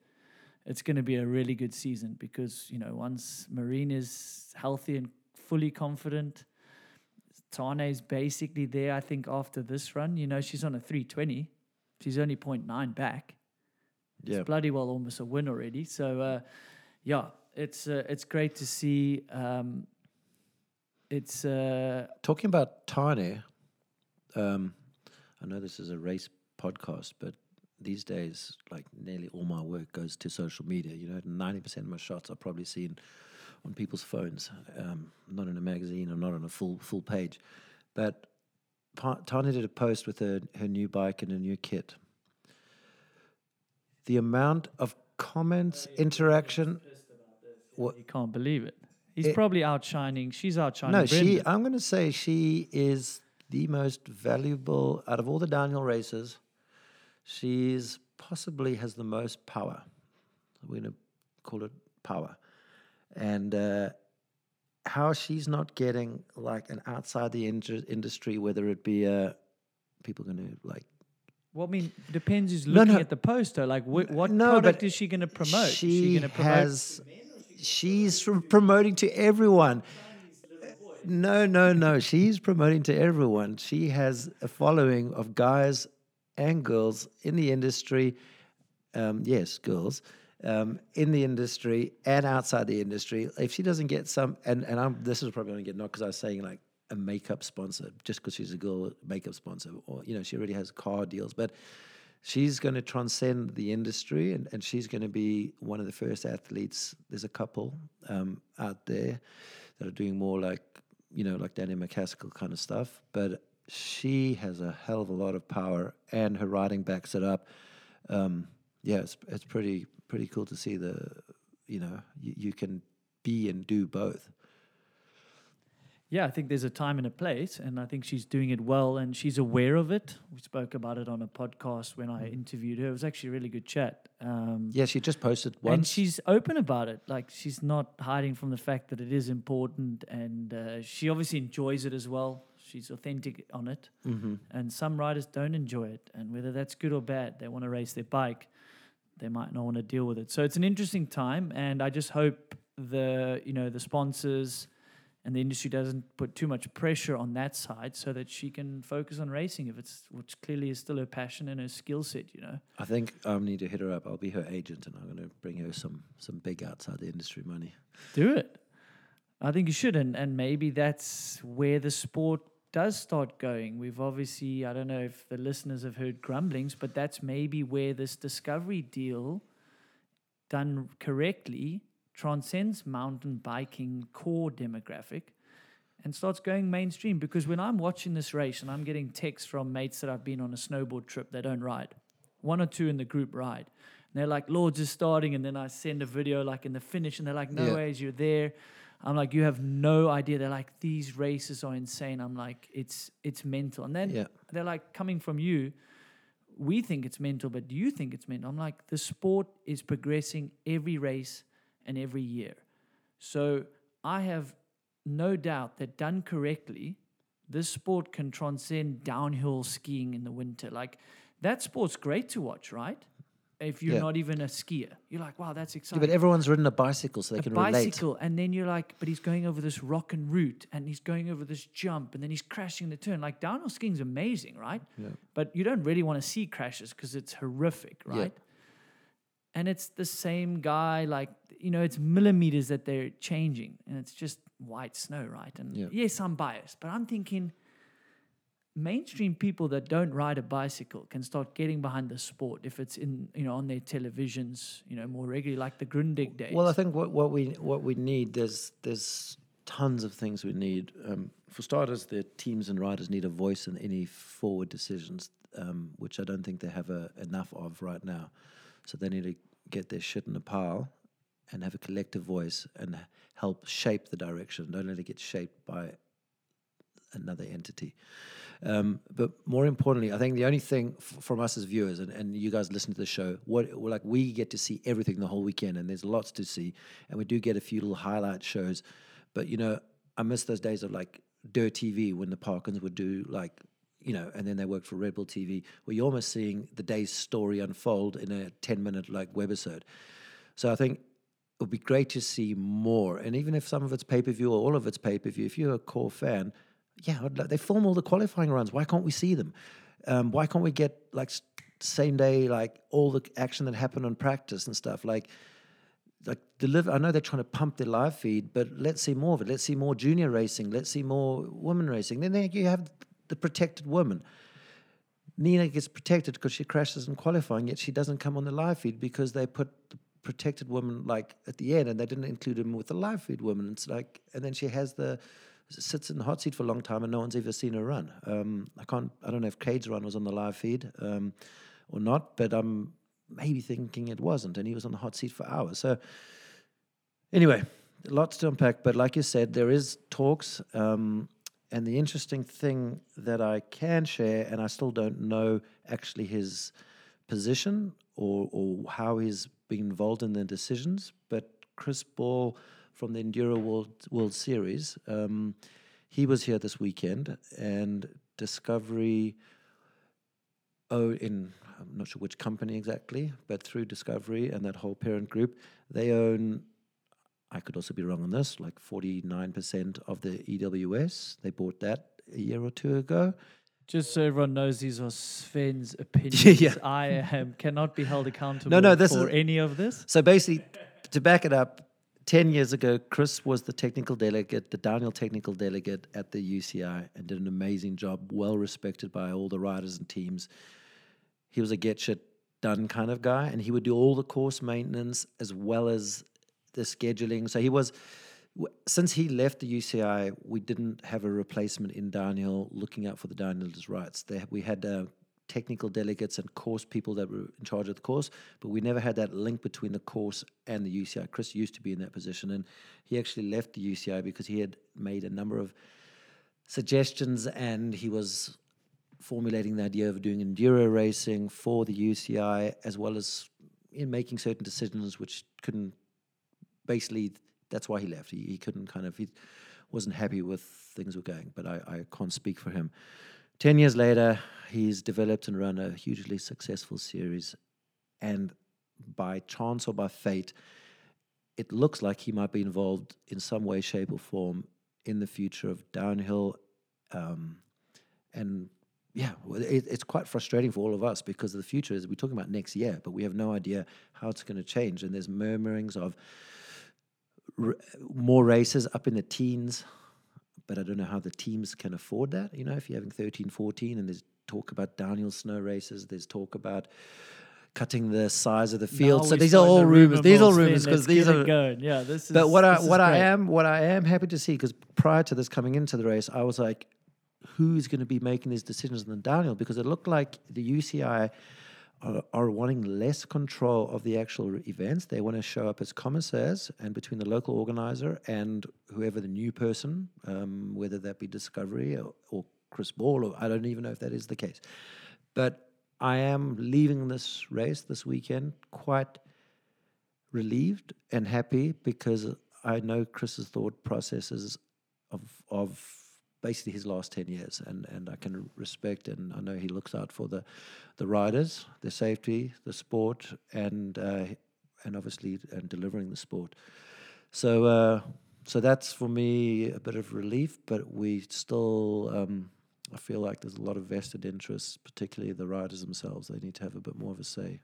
it's going to be a really good season because you know once Marine is healthy and fully confident, Tahnée is basically there. I think after this run, you know, she's on a 320. She's only 0.9 back. Yeah, It's bloody well almost a win already. So uh, yeah, it's uh, it's great to see. Um, it's uh, Talking about Tahnée, um, I know this is a race podcast, but these days, like nearly all my work goes to social media. You know, ninety percent of my shots are probably seen on people's phones, um, not in a magazine or not on a full full page. But Tahnée did a post with her her new bike and a new kit. The amount of comments, interaction. What, you can't believe it. He's It- probably outshining. She's outshining. no, she. I'm going to say she is the most valuable out of all the Daniel races. She's possibly has the most power. We're going to call it power, and uh, how she's not getting like an outside the indu- industry, whether it be uh, people going to like Well, I mean, depends who's looking no. at the poster. Like, wh- what No, product is she going to promote? She, she promote? has. She's promoting to everyone. No, no, no. She's promoting to everyone. She has a following of guys and girls in the industry. Um, yes, girls um, in the industry and outside the industry. If she doesn't get some, and and I'm this is probably going to get knocked because I was saying like a makeup sponsor just because she's a girl makeup sponsor, or you know she already has car deals, but she's going to transcend the industry and, and she's going to be one of the first athletes. There's a couple um, out there that are doing more like, you know, like Danny MacAskill kind of stuff. But she has a hell of a lot of power and her riding backs it up. Um, yeah, it's, it's pretty, pretty cool to see the, you know, you, you can be and do both. Yeah, I think there's a time and a place, and I think she's doing it well, and she's aware of it. We spoke about it on a podcast when I interviewed her. It was actually a really good chat. Um, Yeah, she just posted one. and she's open about it. Like she's not hiding from the fact that it is important, and uh, she obviously enjoys it as well. She's authentic on it, mm-hmm. and some riders don't enjoy it, and whether that's good or bad, they want to race their bike. They might not want to deal with it. So it's an interesting time, and I just hope the you know the sponsors and the industry doesn't put too much pressure on that side, so that she can focus on racing, if it's which clearly is still her passion and her skill set. You know. I think I need to hit her up. I'll be her agent, and I'm going to bring her some some big outside the industry money. Do it. I think you should, and and maybe that's where the sport does start going. We've obviously, I don't know if the listeners have heard grumblings, but that's maybe where this discovery deal, done correctly, transcends mountain biking core demographic and starts going mainstream. Because when I'm watching this race and I'm getting texts from mates that I've been on a snowboard trip, they don't ride. One or two in the group ride. And they're like, Lourdes is starting. And then I send a video like in the finish, and they're like, No Yeah. ways, you're there. I'm like, you have no idea. They're like, these races are insane. I'm like, it's it's mental. And then Yeah. they're like, coming from you, we think it's mental, but do you think it's mental? I'm like, the sport is progressing every race and every year. So I have no doubt that done correctly, this sport can transcend downhill skiing in the winter. Like that sport's great to watch, right? If you're Yeah. not even a skier, you're like, wow, that's Yeah, exciting but everyone's ridden a bicycle, so they a can relate. A bicycle, and then you're like, but he's going over this rock and route, and he's going over this jump, and then he's crashing the turn. Like downhill skiing's amazing, right? Yeah. But you don't really want to see crashes because it's horrific, right? Yeah. And it's the same guy, like you know, it's millimeters that they're changing, and it's just white snow, right? And Yeah. yes, I'm biased, but I'm thinking mainstream people that don't ride a bicycle can start getting behind the sport if it's in you know on their televisions you know more regularly like the Grundig days Well, I think what, what we what we need there's there's tons of things we need. Um, for starters, the teams and riders need a voice in any forward decisions, um, which I don't think they have a, enough of right now. So they need to get their shit in a pile and have a collective voice and help shape the direction. Don't let it get shaped by another entity. Um, but more importantly, I think the only thing f- from us as viewers, and, and you guys listen to the show, what like we get to see everything the whole weekend, and there's lots to see, and we do get a few little highlight shows. But you know, I miss those days of like Dirt TV when the Parkins would do like, you know, and then they worked for Red Bull TV, where you're almost seeing the day's story unfold in a ten minute like webisode. So I think it would be great to see more. And even if some of it's pay per view or all of it's pay per view, if you're a core fan, yeah, they film all the qualifying runs. Why can't we see them? Um, why can't we get like same day, like all the action that happened on practice and stuff? Like, like deliver. I know they're trying to pump their live feed, but let's see more of it. Let's see more junior racing. Let's see more women racing. Then you have the protected woman. Nina gets protected because she crashes in qualifying, yet she doesn't come on the live feed because they put the protected woman like at the end and they didn't include him with the live feed woman. It's like, and then she has the sits in the hot seat for a long time and no one's ever seen her run. Um, I can't, I don't know if Kade's run was on the live feed um, or not, but I'm maybe thinking it wasn't, and he was on the hot seat for hours. So anyway, lots to unpack. But like you said, there is talks. Um, and the interesting thing that I can share, and I still don't know actually his position or, or how he's been involved in the decisions, but Chris Ball from the Enduro World, World Series, um, he was here this weekend, and Discovery oh, in I'm not sure which company exactly, but through Discovery and that whole parent group, they own. I could also be wrong on this, like 49% of the EWS. They bought that a year or two ago. Just so everyone knows, these are Sven's [laughs] opinions. Yeah. I am cannot be held accountable no, no, this for is- any of this. So basically, to back it up, 10 years ago, Chris was the technical delegate, the downhill technical delegate at the UCI, and did an amazing job, well respected by all the riders and teams. He was a get shit done kind of guy, and he would do all the course maintenance as well as the scheduling. So he was, since he left the UCI, we didn't have a replacement in downhill looking out for the downhillers' rights. They, we had uh, technical delegates and course people that were in charge of the course, but we never had that link between the course and the UCI. Chris used to be in that position, and he actually left the UCI because he had made a number of suggestions and he was formulating the idea of doing enduro racing for the UCI as well as in making certain decisions which couldn't basically that's why he left he, he couldn't kind of he wasn't happy with things were going but I, I can't speak for him 10 years later he's developed and run a hugely successful series and by chance or by fate it looks like he might be involved in some way shape or form in the future of downhill um, and yeah, it, it's quite frustrating for all of us because the future is we're talking about next year, but we have no idea how it's going to change. And there's murmurings of r- more races up in the teens, but I don't know how the teams can afford that. You know, if you're having 13, 14, and there's talk about downhill snow races, there's talk about cutting the size of the field. Now so these are all the rumors. These are all rumors because these are going. Yeah, this is. but what I what I am what I am happy to see because prior to this coming into the race, I was like, who's going to be making these decisions in the downhill? Because it looked like the UCI are, wanting less control of the actual events. They want to show up as commissaires and between the local organizer and whoever the new person, um, whether that be Discovery or, or Chris Ball, or I don't even know if that is the case. But I am leaving this race this weekend quite relieved and happy because I know Chris's thought processes of of basically his last ten years, and and I can respect and I know he looks out for the the riders, their safety, the sport, and uh, and obviously and delivering the sport. So uh, so that's for me a bit of relief, but we still. Um, I feel like there's a lot of vested interests, particularly the riders themselves. They need to have a bit more of a say.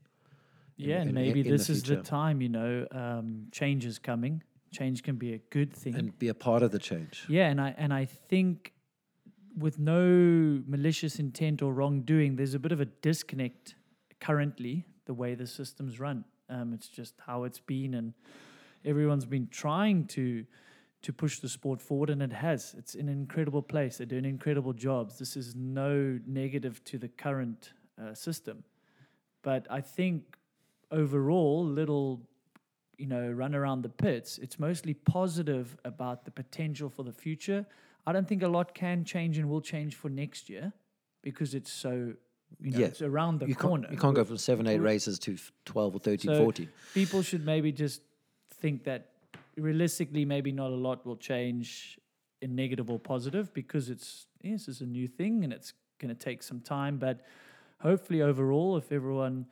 in- Yeah, and maybe in the this is the time. You know, um, change is coming. Change can be a good thing. and be a part of the change. Yeah, and I and I think with no malicious intent or wrongdoing, there's a bit of a disconnect currently the way the systems run. Um, it's just how it's been, and everyone's been trying to to push the sport forward, and it has. It's in an incredible place. They're doing incredible jobs. This is no negative to the current uh, system, but I think overall, little you know, run around the pits, it's mostly positive about the potential for the future. I don't think a lot can change and will change for next year because it's so, you know, Yeah. it's around the you corner. can't, you can't go from seven, eight races to 12 or 13, So 14. People should maybe just think that realistically, maybe not a lot will change in negative or positive because it's, yes, it's a new thing and it's going to take some time. But hopefully, overall, if everyone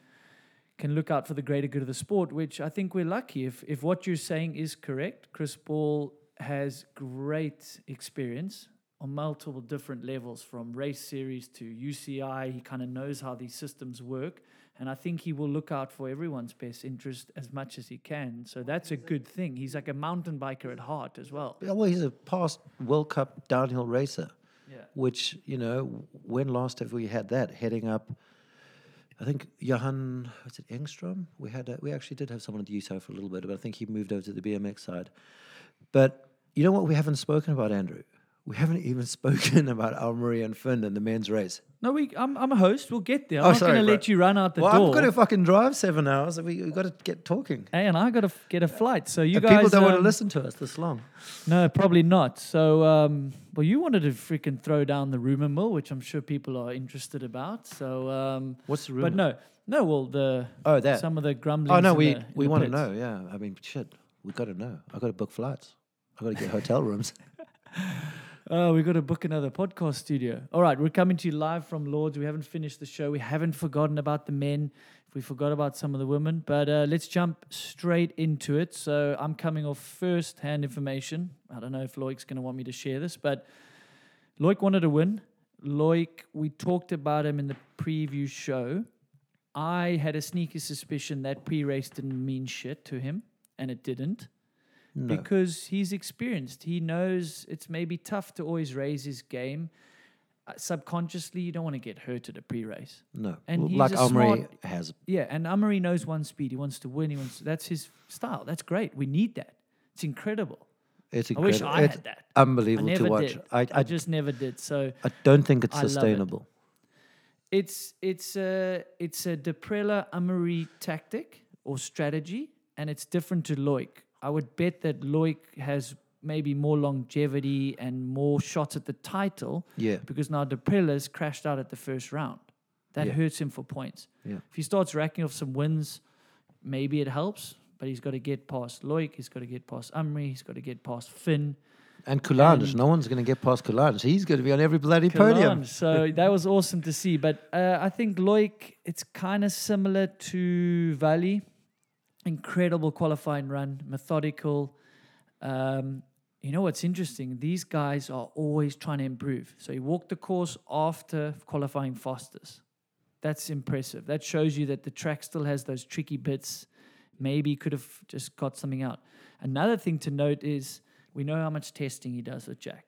can look out for the greater good of the sport, which I think we're lucky. If if what you're saying is correct, Chris Ball has great experience on multiple different levels, from race series to UCI. He kind of knows how these systems work, and I think he will look out for everyone's best interest as much as he can. So that's a good thing. He's like a mountain biker at heart as well. Yeah, Well, he's a past World Cup downhill racer, Yeah. which, you know, when last have we had that? Heading up, I think Johan, was it Engstrom? We had a, we actually did have someone at the USO for a little bit, but I think he moved over to the BMX side. But you know what we haven't spoken about, Andrew? We haven't even [laughs] spoken about Amaury and Finn and the men's race. No, we. I'm, I'm a host. We'll get there. I'm Oh, not going to let you run out the well, door. I've got to fucking drive seven hours. We, we've got to get talking. Hey, and I got to get a flight. So you And guys people don't want to um, listen to us this long. No, probably not. So, um, well, you wanted to freaking throw down the rumor mill, which I'm sure people are interested about. So, um, What's the rumor? but no, no. Well, the Oh, that. some of the grumblings. Oh no, we the- we want to know. Yeah, I mean, shit, we got to know. I got to book flights. I got to get hotel rooms. [laughs] Oh, we got to book another podcast studio. All right, we're coming to you live from Lourdes. We haven't finished the show. We haven't forgotten about the men. We forgot about some of the women, but uh, let's jump straight into it. So I'm coming off first-hand information. I don't know if Loic's going to want me to share this, but Loic wanted to win. Loic, we talked about him in the preview show. I had a sneaky suspicion that pre-race didn't mean shit to him, and it didn't No. because he's experienced. He knows it's maybe tough to always raise his game. Uh, subconsciously, you don't want to get hurt at a pre-race. no. and Well, like Amaury has. Yeah, and Amaury knows one speed. He wants to win. He wants. that's his style. That's great. We need that. It's incredible. It's incredible. I wish. I it's had that. unbelievable to watch. I, I, I, just never did. So I don't think it's I love it. sustainable. it's it's a it's a Deprella Amaury tactic or strategy, and it's different to Loic. I would bet that Loic has maybe more longevity and more shots at the title Yeah. because now Deprella's crashed out at the first round. That Yeah. hurts him for points. Yeah. If he starts racking off some wins, maybe it helps. But he's got to get past Loic. He's got to get past Amaury. He's got to get past Finn. And Coulanges, no one's going to get past Coulanges. He's going to be on every bloody podium. So [laughs] that was awesome to see. But uh, I think Loic, it's kind of similar to Vali. Incredible qualifying run, methodical. Um, you know what's interesting? These guys are always trying to improve. So he walked the course after qualifying fastest. That's impressive. That shows you that the track still has those tricky bits. Maybe he could have just got something out. Another thing to note is we know how much testing he does with Jack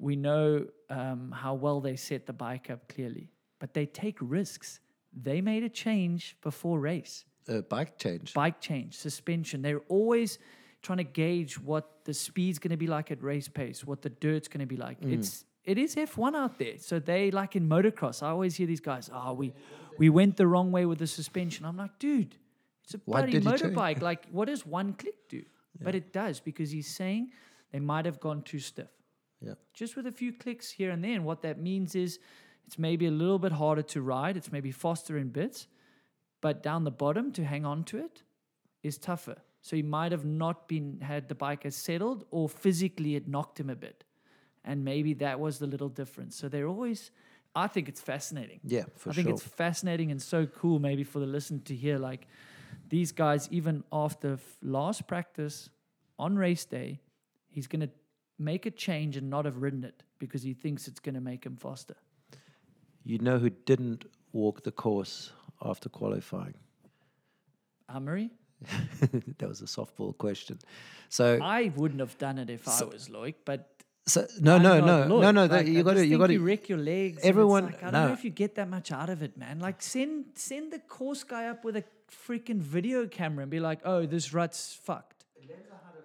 we know um, how well they set the bike up clearly, but they take risks. They made a change before race, Uh, bike change. bike change, suspension. They're always trying to gauge what the speed's going to be like at race pace, what the dirt's going to be like. It's it is F1 out there, so they like in motocross. I always hear these guys, "Oh, we we went the wrong way with the suspension." I'm like, dude, it's a bloody did he change? motorbike. [laughs] like, what does one click do? But it does because he's saying they might have gone too stiff Yeah. just with a few clicks here and there. And what that means is it's maybe a little bit harder to ride, it's maybe faster in bits, but down the bottom to hang on to it is tougher. So he might have not been had the bike as settled or physically it knocked him a bit. And maybe that was the little difference. So they're always I think it's fascinating. Yeah, for sure. I think sure. it's fascinating and so cool maybe for the listener to hear like these guys even after f- last practice on race day he's going to make a change and not have ridden it because he thinks it's going to make him faster You know who didn't walk the course after qualifying? Uh, Amaury [laughs] that was a softball question. So, I wouldn't have done it if I was Loic but so no, I'm no, no, no, no. Like, you got to, you got to. you wreck your legs everyone- like, I don't know if you get that much out of it man like send send the course guy up with a freaking video camera and be like oh this rut's fucked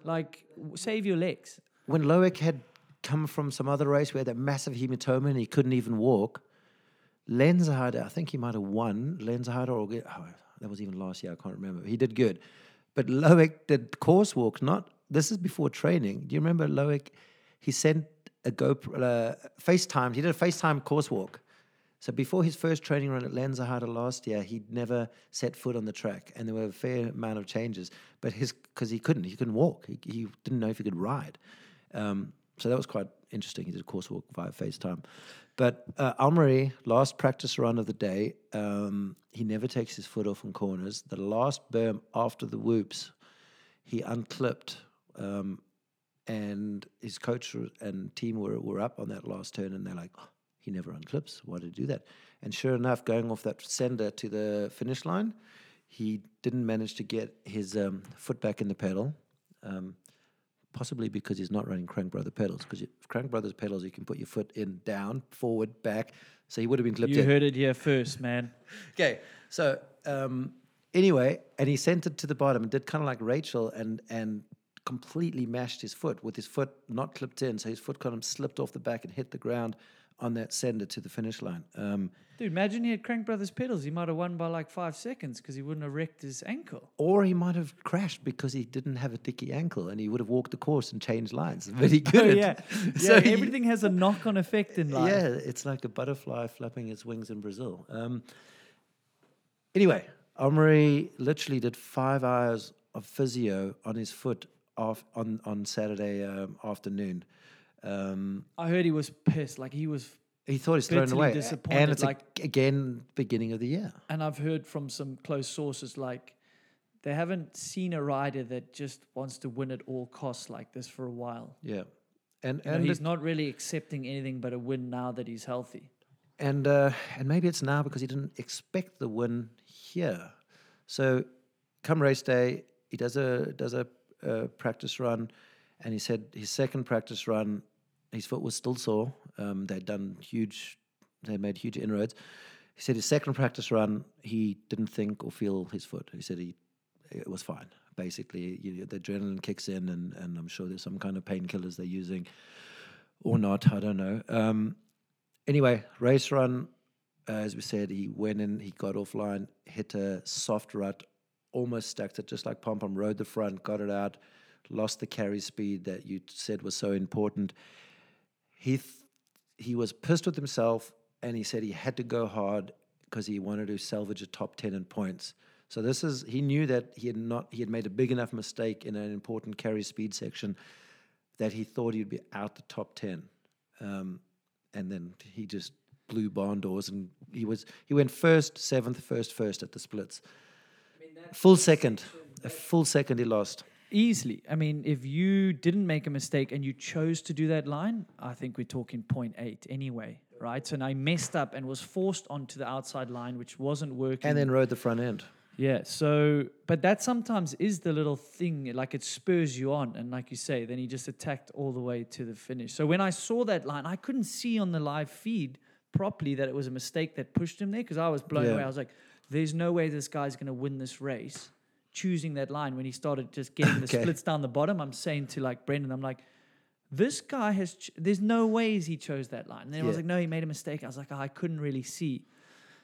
like save your legs when Loic had come from some other race where that massive hematoma and he couldn't even walk, Lenzerheide, I think he might have won. Lenzerheide or oh, that was even last year. I can't remember. He did good, but Loic did course walk. Not this is before training. Do you remember Loic? He sent a GoPro uh, FaceTime. He did a FaceTime course walk. So before his first training run at Lenzerheide last year, he'd never set foot on the track, and there were a fair amount of changes. But his because he couldn't, he couldn't walk. He, he didn't know if he could ride. Um, so that was quite interesting. He did a course walk via FaceTime. But uh, last practice run of the day, um, he never takes his foot off on corners. The last berm after the whoops, he unclipped, um, and his coach and team were, were up on that last turn, and they're like, "Oh, he never unclips. Why did he do that? And sure enough, going off that sender to the finish line, he didn't manage to get his um, foot back in the pedal. Um, possibly because he's not running Crank Brother pedals. Because Crank Brothers pedals, you can put your foot in, down, forward, back. So he would have been clipped You in. heard it here first, man. [laughs] Okay, so um, anyway, and he sent it to the bottom and did kind of like Rachel and and completely mashed his foot with his foot not clipped in, so his foot kind of slipped off the back and hit the ground on that sender to the finish line. Um, Dude, imagine he had Crank Brothers pedals. He might have won by like five seconds because he wouldn't have wrecked his ankle. or he might have crashed because he didn't have a dicky ankle and he would have walked the course and changed lines, but he [laughs] couldn't. Oh, [laughs] yeah. So yeah, he- everything has a knock on effect in life. Yeah, it's like a butterfly flapping its wings in Brazil. Um, anyway, Amaury literally did five hours of physio on his foot off on on Saturday um, afternoon. Um, I heard he was pissed. Like he was, he thought he's thrown away, disappointed, and it's like- like again beginning of the year. and I've heard from some close sources like they haven't seen a rider that just wants to win at all costs like this for a while. Yeah, and You know, and he's not really accepting anything but a win now that he's healthy. and uh, and maybe it's now because he didn't expect the win here. So, come race day, he does a does a, uh practice run, and he said his second practice run, his foot was still sore. Um, they'd done huge, they made huge inroads. He said his second practice run, he didn't think or feel his foot. He said he it was fine. Basically, you, the adrenaline kicks in, and, and I'm sure there's some kind of painkillers they're using, or not. I don't know. Um, anyway, race run, uh, as we said, he went in, he got offline, hit a soft rut, almost stacked it, just like Pom Pom, rode the front, got it out, lost the carry speed that you said was so important. He th- he was pissed with himself, and he said he had to go hard because he wanted to salvage a top ten in points. So this is he knew that he had not he had made a big enough mistake in an important carry speed section that he thought he'd be out the top ten, um, and then he just blew barn doors and he was he went first, seventh, first, first at the splits. Full second, a full second he lost. Easily. I mean, if you didn't make a mistake and you chose to do that line, I think we're talking 0.8 anyway, right? So now he messed up and was forced onto the outside line, which wasn't working. And then rode the front end. Yeah. So, but that sometimes is the little thing, like it spurs you on. And like you say, then he just attacked all the way to the finish. So when I saw that line, I couldn't see on the live feed properly that it was a mistake that pushed him there because I was blown Yeah. away. I was like, there's no way this guy's going to win this race choosing that line when he started just getting the [laughs] Okay. splits down the bottom. I'm saying to like Brendan, I'm like, this guy has, ch- there's no ways he chose that line. And then I was like, no, he made a mistake. I was like, oh, I couldn't really see.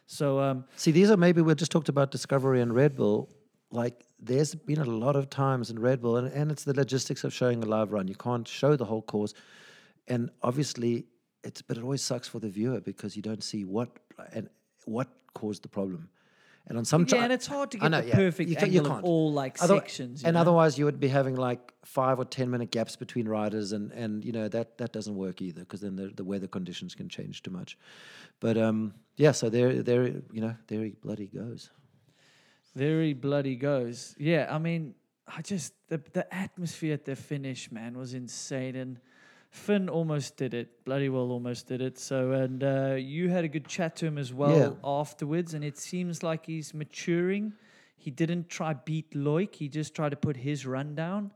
So, um, See, these are maybe we just talked about Discovery and Red Bull. Like, there's been a lot of times in Red Bull, and, and it's the logistics of showing a live run. You can't show the whole course, and obviously, it's but it always sucks for the viewer because you don't see what and what caused the problem. And on some yeah, ti- and it's hard to get know, the yeah. perfect You ca- you angle of can't. all like Other- sections. and know? otherwise, you would be having like five or ten minute gaps between riders, and and you know that that doesn't work either because then the, the weather conditions can change too much. But um, yeah, so there there you know there he bloody goes. Very bloody goes. Yeah, I mean, I just the the atmosphere at the finish, man, was insane. And Finn almost did it. Bloody well almost did it. So and uh, you had a good chat to him as well Yeah. afterwards, and it seems like he's maturing. He didn't try beat Loic. He just tried to put his run down.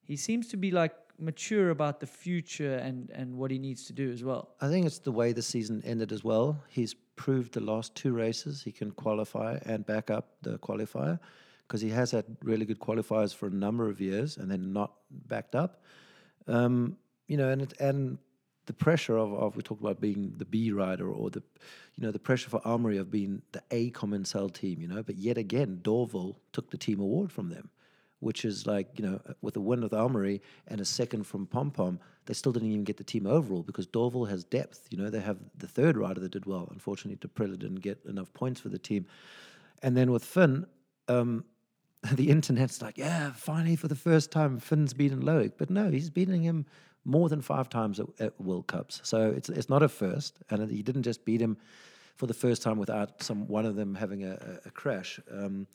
He seems to be like mature about the future and and what he needs to do as well. I think it's the way the season ended as well. He's proved the last two races he can qualify and back up the qualifier because he has had really good qualifiers for a number of years and then not backed up. Um, you know, and it, and the pressure of, of we talked about being the B rider or the, you know, the pressure for Amaury of being the A Commencal team. You know, but yet again, Dorval took the team award from them which is like, you know, with a win with Amaury and a second from Pom Pom, they still didn't even get the team overall because Dorval has depth. You know, they have the third rider that did well. Unfortunately, Daprela didn't get enough points for the team. And then with Finn, um, [laughs] the internet's like, yeah, finally for the first time, Finn's beaten Loic. But no, he's beating him more than five times at, at World Cups. So it's it's not a first. And he didn't just beat him for the first time without some one of them having a, a, crash. Um,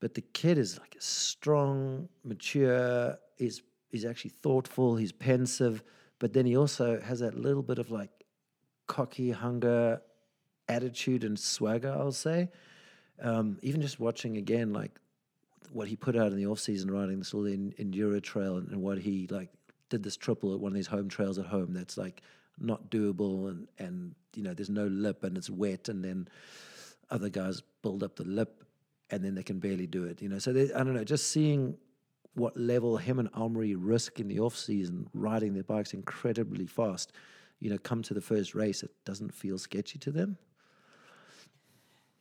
but the kid is like strong, mature. He's he's actually thoughtful. He's pensive, but then he also has that little bit of like cocky hunger, attitude, and swagger. I'll say. Um, even just watching again, like what he put out in the off season, riding this little en- enduro trail, and, and what he like did this triple at one of these home trails at home. That's like not doable, and and you know there's no lip, and it's wet, and then other guys build up the lip and then they can barely do it. You know, so they, I don't know. Just seeing what level him and Amaury risk in the off season, riding their bikes incredibly fast. You know, come to the first race, it doesn't feel sketchy to them.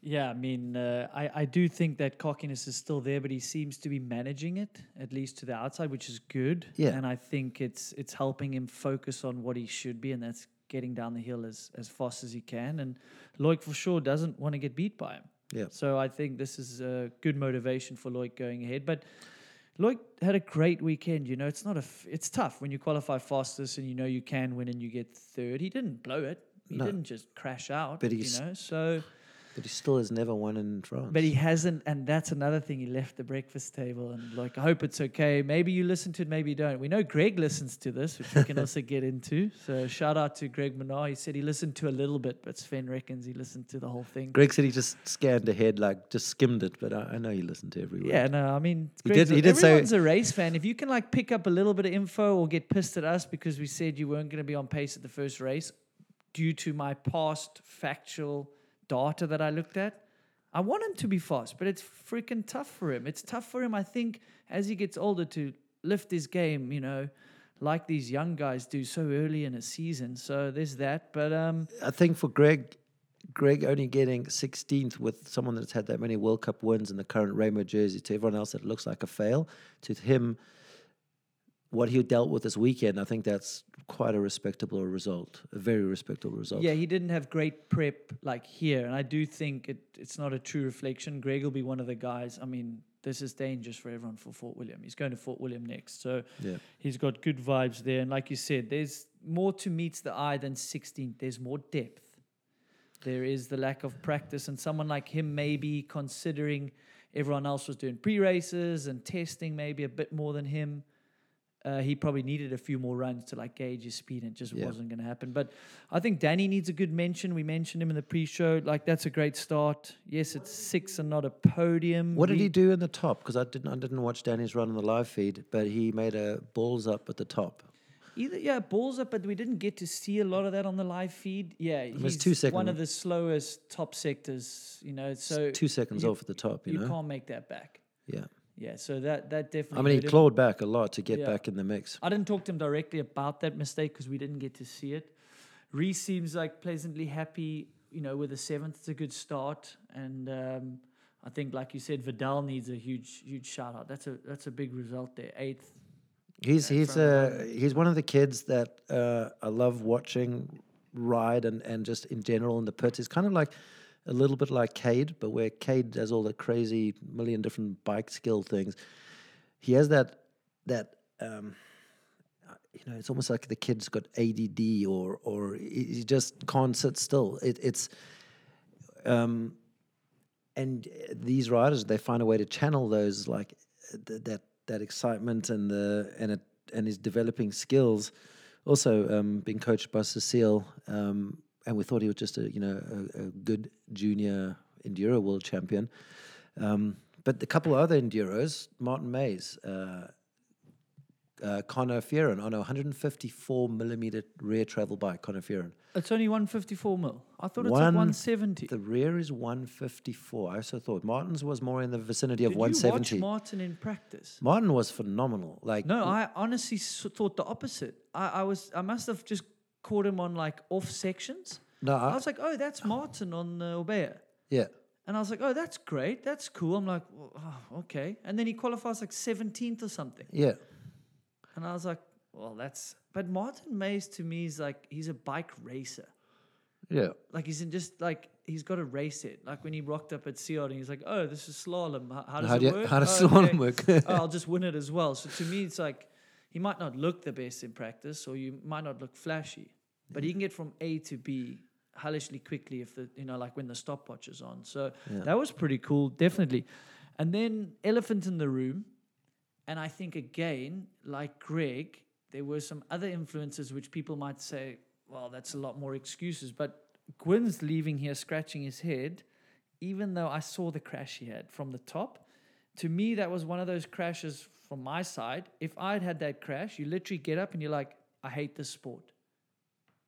Yeah, I mean, uh, I, I do think that cockiness is still there, but he seems to be managing it at least to the outside, which is good. Yeah. and I think it's it's helping him focus on what he should be, and that's getting down the hill as as fast as he can. And Loic for sure doesn't want to get beat by him. Yeah. So I think this is a good motivation for Loic going ahead. But Lloyd had a great weekend. You know, it's not a. F- it's tough when you qualify fastest and you know you can win and you get third. He didn't blow it. He No. didn't just crash out. But you he's- know, so. But he still has never won in France. But he hasn't, and that's another thing. He left the breakfast table, and like, I hope it's okay. Maybe you listen to it, maybe you don't. We know Greg listens to this, which we can also [laughs] get into. So shout out to Greg Minnaar. He said he listened to a little bit, but Sven reckons he listened to the whole thing. Greg said he just scanned ahead, like just skimmed it. But I, I know he listened to every word. Yeah, no, I mean, He did- he did say- everyone's a race fan. If you can like pick up a little bit of info or get pissed at us because we said you weren't going to be on pace at the first race due to my past factual data that I looked at, I want him to be fast, but it's freaking tough for him. It's tough for him, I think, as he gets older to lift his game, you know, like these young guys do so early in a season. So there's that. But um, I think for Greg, Greg only getting 16th with someone that's had that many World Cup wins in the current Rainbow jersey to everyone else that looks like a fail. To him, what he dealt with this weekend, I think that's quite a respectable result, a very respectable result. Yeah, he didn't have great prep like here, and I do think it, it's not a true reflection. Greg will be one of the guys. I mean, this is dangerous for everyone for Fort William. He's going to Fort William next, so Yeah. he's got good vibes there. And like you said, there's more to meets the eye than 16th. There's more depth. There is the lack of practice, and someone like him maybe considering everyone else was doing pre races and testing maybe a bit more than him. Uh, he probably needed a few more runs to like gauge his speed, and it just Yeah. wasn't going to happen. But I think Danny needs a good mention. We mentioned him in the pre-show. Like that's a great start. Yes, it's six and not a podium. What did We- he do in the top? Because I didn't, I didn't watch Danny's run on the live feed, but he made a balls up at the top. Either yeah, balls up, but we didn't get to see a lot of that on the live feed. Yeah, was he's two second- one of the slowest top sectors. You know, so Two seconds you- off at the top, you, you know? can't make that back. Yeah. Yeah, so that that definitely. I mean, he hurt him. clawed back a lot to get Yeah. back in the mix. I didn't talk to him directly about that mistake because we didn't get to see it. Reece seems like pleasantly happy, you know, with the seventh. It's a good start, and um, I think, like you said, Vidal needs a huge, huge shout out. That's a that's a big result there. Eighth. He's he's from uh, he's one of the kids that uh, I love watching ride and, and just in general in the pits. He's kind of like a little bit like Kade, but where Kade does all the crazy million different bike skill things, he has that that um, you know it's almost like the kid's got ADD or or he just can't sit still. It, it's um, and these riders they find a way to channel those like th- that that excitement and the and it and his developing skills. Also, um, being coached by Cecile, um, and we thought he was just a you know a, a good junior enduro world champion. Um, but a couple other enduros, Martin Maes, uh, uh, Connor Fearon on a 154 millimeter rear travel bike, Connor Fearon. It's only 154 mil. I thought it's One- like 170. The rear is 154. I also thought Martin's was more in the vicinity of Did you 170. watch Martin in practice? Martin was phenomenal. Like No, I honestly s- thought the opposite. I, I was I must have just caught him on like off sections. no, I I, was like, oh, that's Martin on uh, Orbea. yeah, And I was like, oh, that's great. That's cool. I'm like, well, oh, okay. And then he qualifies like 17th or something. yeah, And I was like, well, that's. But Martin Maes to me is like, he's a bike racer. yeah. Like, he's in just like, he's got to race it. Like when he rocked up at Sea Otter, and he's like, oh, this is slalom. How, how does How it you- work? how does Oh, slalom work? oh, I'll just win it as well. So to me, it's like, he might not look the best in practice or you might not look flashy, but he can get from A to B hellishly quickly if the, you know, like when the stopwatch is on. So that was pretty cool, definitely. And then Elephant in the Room. And I think again, like Greg, there were some other influences which people might say, well, that's a lot more excuses. But Gwin's leaving here scratching his head, even though I saw the crash he had from the top. To me, that was one of those crashes from my side. If I'd had that crash, you literally get up and you're like, I hate this sport.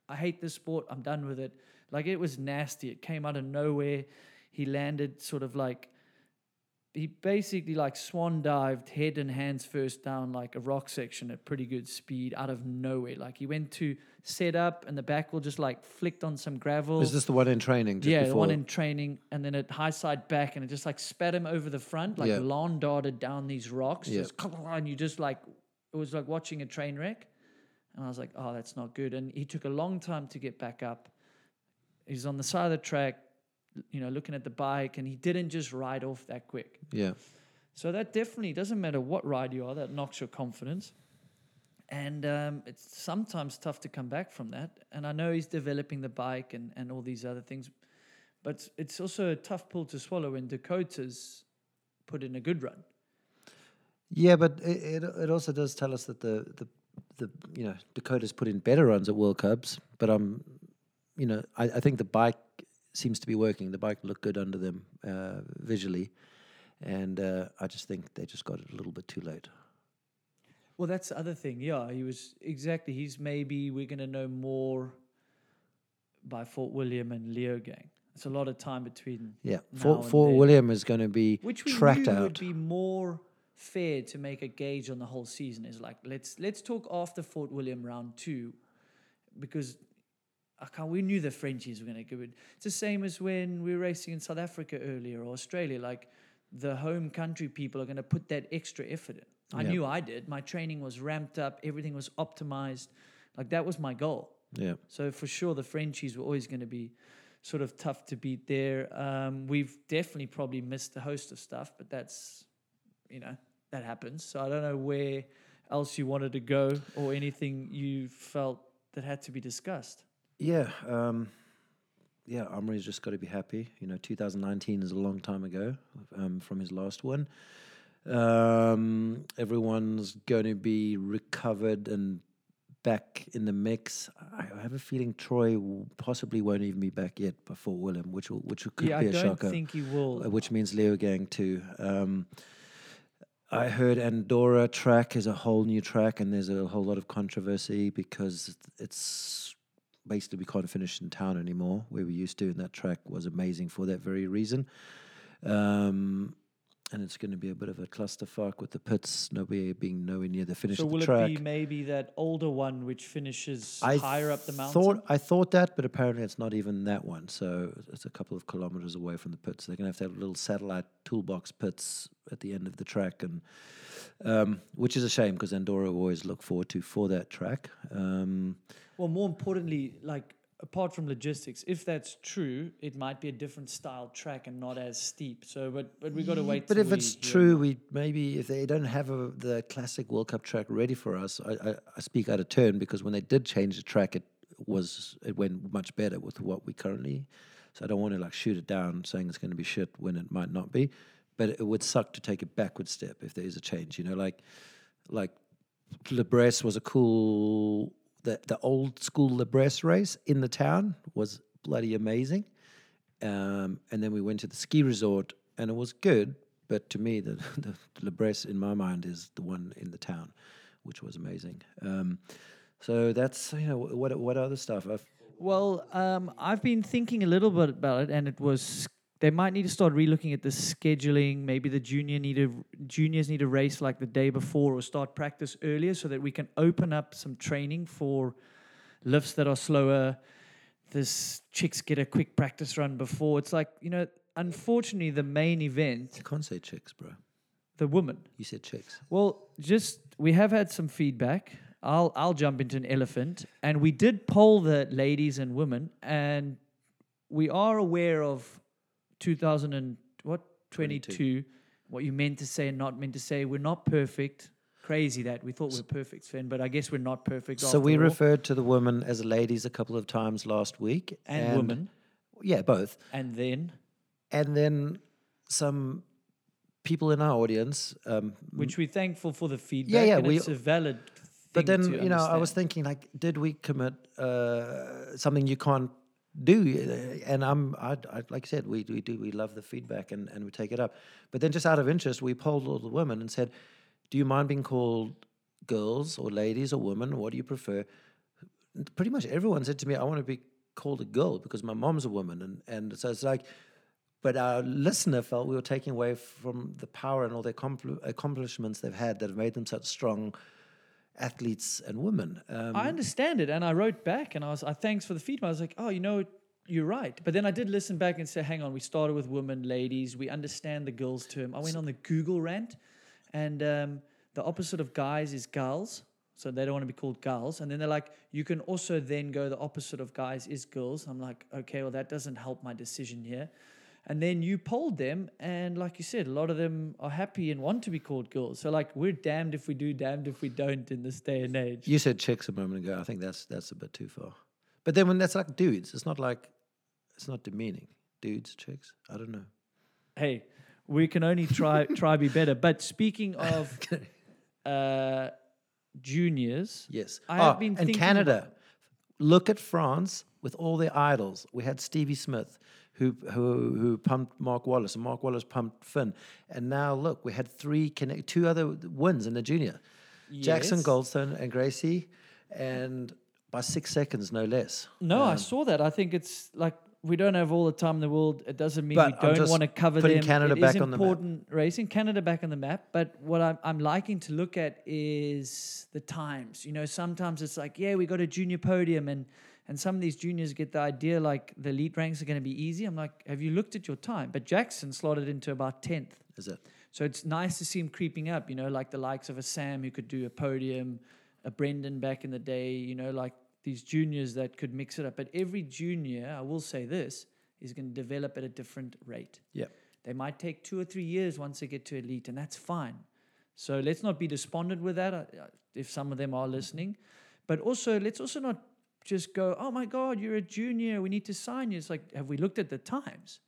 I hate this sport. I'm done with it. Like it was nasty. It came out of nowhere. He landed sort of like he basically like swan dived head and hands first down like a rock section at pretty good speed out of nowhere. Like he went to set up and the back will just like flicked on some gravel. Is this the one in training? Yeah, before? the one in training, and then it high side back, and it just like spat him over the front, like Yeah. lawn darted down these rocks, Yeah. just [laughs] and you just like it was like watching a train wreck, and I was like, oh, that's not good. And he took a long time to get back up. He's on the side of the track, you know, looking at the bike, and he didn't just ride off that quick. yeah, So that definitely doesn't matter what ride you are, that knocks your confidence. And um, it's sometimes tough to come back from that. And I know he's developing the bike and, and all these other things, but it's also a tough pill to swallow when Dakota's put in a good run. Yeah, but it, it it also does tell us that the the the you know Dakota's put in better runs at World Cups, but I'm um, you know I, I think the bike seems to be working. The bike looked good under them uh, visually, and uh, I just think they just got it a little bit too late. Well, that's the other thing. Yeah, he was exactly. He's maybe we're going to know more by Fort William and Leogang. It's a lot of time between. Yeah, Fort, Fort then. William is going to be which we tracked knew out. would be more fair to make a gauge on the whole season. Is like let's let's talk after Fort William round two, because I can't, we knew the Frenchies were going to give it. It's the same as when we were racing in South Africa earlier or Australia. Like the home country people are going to put that extra effort in. I Yeah. knew I did. My training was ramped up. Everything was optimized. Like that was my goal. yeah, So for sure, the Frenchies were always going to be sort of tough to beat there. Um, we've definitely probably missed a host of stuff, but that's, you know, that happens. So I don't know where else you wanted to go or anything you felt that had to be discussed. Yeah, um, yeah. Amaury's just got to be happy. You know, 2019 is a long time ago um, from his last one. Um, everyone's going to be recovered and back in the mix. I I have a feeling Troy possibly won't even be back yet before Willem, which will, which could yeah, be I a don't shocker. think he will. uh, which means Leogang too. Um, I heard Andorra track is a whole new track, and there's a whole lot of controversy because it's basically we can't finish in town anymore where we used to, and that track was amazing for that very reason. Um, and it's going to be a bit of a clusterfuck with the pits, nobody being nowhere near the finish so of the will it be maybe that older one which finishes I higher up the mountain? Thought, I thought that, but apparently it's not even that one. So it's a couple of kilometers away from the pits. They're going to have to have little satellite toolbox pits at the end of the track, and um, which is a shame because Andorra always look forward to for that track. Um, Well, more importantly, like apart from logistics, if that's true, it might be a different style track and not as steep. So, but but we got to wait. but if it's true, we maybe if they don't have a, the classic World Cup track ready for us, I, I, I speak out of turn because when they did change the track, it was it went much better with what we currently. So I don't want to like shoot it down saying it's going to be shit when it might not be, but it would suck to take a backward step if there is a change. You know, like like La Bresse was a cool the the old school La Bresse race in the town was bloody amazing. Um, and then we went to the ski resort and it was good, but to me the [laughs] the La Bresse in my mind is the one in the town, which was amazing. Um, so that's you know what what other stuff I've Well, um, I've been thinking a little bit about it, and it was they might need to start relooking at the scheduling. Maybe the junior need to, juniors need to race like the day before or start practice earlier, so that we can open up some training for lifts that are slower. This chicks get a quick practice run before. It's like you know, unfortunately, the main event, you can't say chicks, bro. the woman. You said chicks. Well, just we have had some feedback. I'll I'll jump into an elephant, and we did poll the ladies and women, and we are aware of 2000 and what 22, what you meant to say and not meant to say. We're not perfect. Crazy that we thought we were perfect, Sven, but I guess we're not perfect. So we all. referred to the women as ladies a couple of times last week, and, women, Yeah, both. and then And then some people in our audience. Um, which we're thankful for the feedback. yeah, and we- it's a valid. but then you know, I was thinking like, did we commit uh, something you can't do? Uh, and I'm, I, I, like I said, we we do we love the feedback and and we take it up. But then just out of interest, we polled all the women and said, do you mind being called girls or ladies or women? What do you prefer? Pretty much everyone said to me, I want to be called a girl because my mom's a woman, and and so it's like. But our listener felt we were taking away from the power and all the accompli- accomplishments they've had that have made them such strong athletes and women. Um, I understand it, and I wrote back, and I was, I thanks for the feedback. I was like, oh, you know, you're right. But then I did listen back and say, hang on, we started with women, ladies. We understand the girls term. I went on the Google rant, and um, the opposite of guys is girls. So they don't want to be called girls. And then they're like, you can also then go the opposite of guys is girls. I'm like, okay, well, that doesn't help my decision here. And then you polled them, and like you said, a lot of them are happy and want to be called girls. So like we're damned if we do, damned if we don't in this day and age. You said chicks a moment ago. I think that's that's a bit too far. But then when that's like dudes, it's not like it's not demeaning. Dudes, chicks. I don't know. Hey, we can only try [laughs] try be better. But speaking [laughs] of uh, juniors, Yes. I have Oh, been and Canada. Look at France with all their idols. We had Stevie Smith, who who who pumped Mark Wallace, and Mark Wallace pumped Finn. And now look, we had three connect, two other wins in the junior. Jackson Goldstone and Gracie, and by six seconds, no less. No, I Um, saw that. I think it's like we don't have all the time in the world. It doesn't mean we don't want to cover putting them. Canada It is back on the map. important racing Canada back on the map. But what I'm, I'm liking to look at is the times. You know, sometimes it's like, yeah, we got a junior podium, and and some of these juniors get the idea like the elite ranks are going to be easy. I'm like, have you looked at your time? But Jackson slotted into about tenth. Is it? So it's nice to see him creeping up, you know, like the likes of a Sam who could do a podium, a Brendan back in the day, you know, like these juniors that could mix it up. But every junior, I will say this, is going to develop at a different rate. Yeah. They might take two or three years once they get to elite, and that's fine. So let's not be despondent with that uh, if some of them are listening. But also, let's also not just go, oh my God, you're a junior, we need to sign you. It's like, have we looked at the times?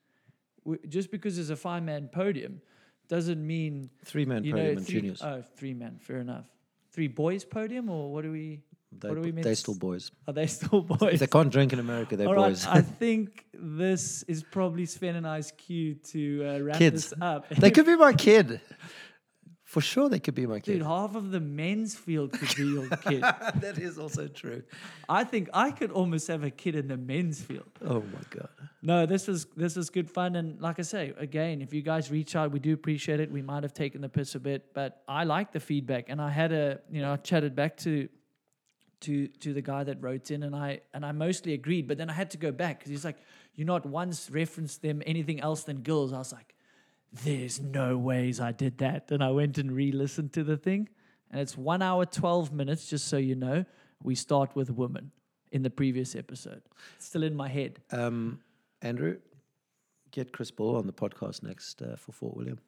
We, just because there's a five man podium doesn't mean Three man you podium know, and three, juniors. Oh, three men. Fair enough. Three boys podium, or what do we? they, what do we they meant still boys. Are they still boys? [laughs] If they can't drink in America, they're All right. boys. I [laughs] think this is probably Sven and I's cue to uh, wrap Kids. this up. they could be my kid. [laughs] For sure, they could be my kid. Dude, half of the men's field could be your [laughs] kid. that is also true. I think I could almost have a kid in the men's field. Oh my god. No, this was this was good fun, and like I say, again, if you guys reach out, we do appreciate it. We might have taken the piss a bit, but I like the feedback, and I had a you know I chatted back to to to the guy that wrote in, and I and I mostly agreed, but then I had to go back because he's like, you not once referenced them anything else than girls. I was like, there's no ways I did that, and I went and re-listened to the thing, and it's one hour twelve minutes, just so you know. We start with women in the previous episode. It's still in my head. Um, Andrew, get Chris Ball on the podcast next uh, for Fort William.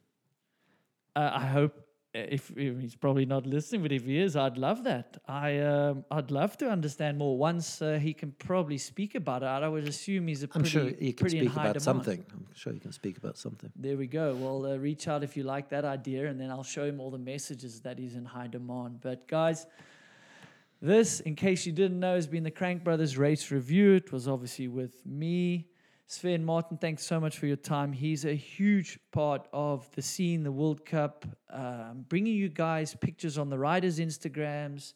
Uh, I hope if, if he's probably not listening, but if he is, I'd love that. I um, I'd love to understand more. Once uh, he can probably speak about it, I would assume he's a I'm sure he can speak about demand. something. I'm sure he can speak about something. There we go. Well, uh, reach out if you like that idea, and then I'll show him all the messages that he's in high demand. But guys, this, in case you didn't know, has been the Crank Brothers race review. It was obviously with me. Sven Martin, thanks so much for your time. He's a huge part of the scene, the World Cup, um, bringing you guys pictures on the riders' Instagrams,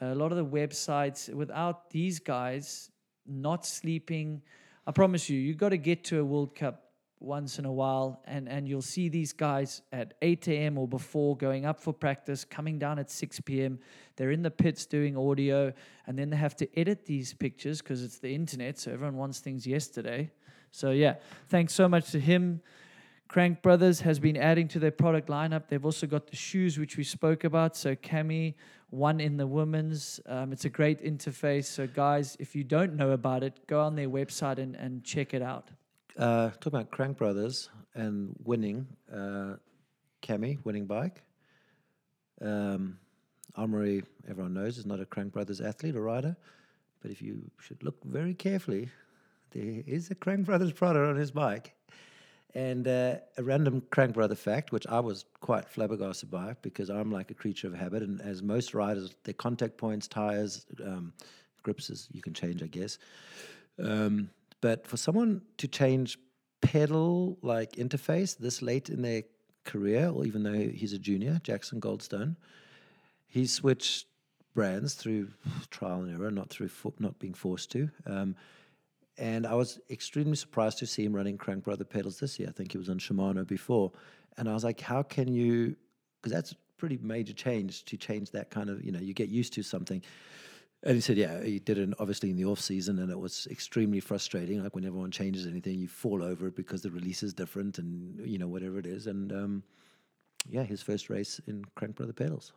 a lot of the websites. Without these guys not sleeping, I promise you, you've got to get to a World Cup once in a while, and, and you'll see these guys at 8 a.m. or before going up for practice, coming down at 6 p.m. They're in the pits doing audio, and then they have to edit these pictures because it's the internet, so everyone wants things yesterday. So, yeah, thanks so much to him. Crank Brothers has been adding to their product lineup. They've also got the shoes, which we spoke about. So, Cami, one in the women's. Um, it's a great interface. So, guys, if you don't know about it, go on their website and, and check it out. Uh, about Crank Brothers and winning, uh, Cami winning bike. Um, Amaury, everyone knows, is not a Crank Brothers athlete or rider, but if you should look very carefully, there is a Crank Brothers product on his bike. And uh, a random Crank Brother fact, which I was quite flabbergasted by because I'm like a creature of habit, and as most riders, their contact points, tires, um, grips, is, you can change, I guess. Um, but for someone to change pedal like interface this late in their career, or even though he's a junior, Jackson Goldstone, he switched brands through trial and error, not through fo- not being forced to. Um, and I was extremely surprised to see him running Crank Brother pedals this year. I think he was on Shimano before, and I was like, how can you? Because that's pretty major change to change that kind of you know you get used to something. And he said, yeah, he did it obviously in the off season, and it was extremely frustrating. Like when everyone changes anything, you fall over it because the release is different, and you know whatever it is. And um, yeah, his first race in Crank Brother pedals.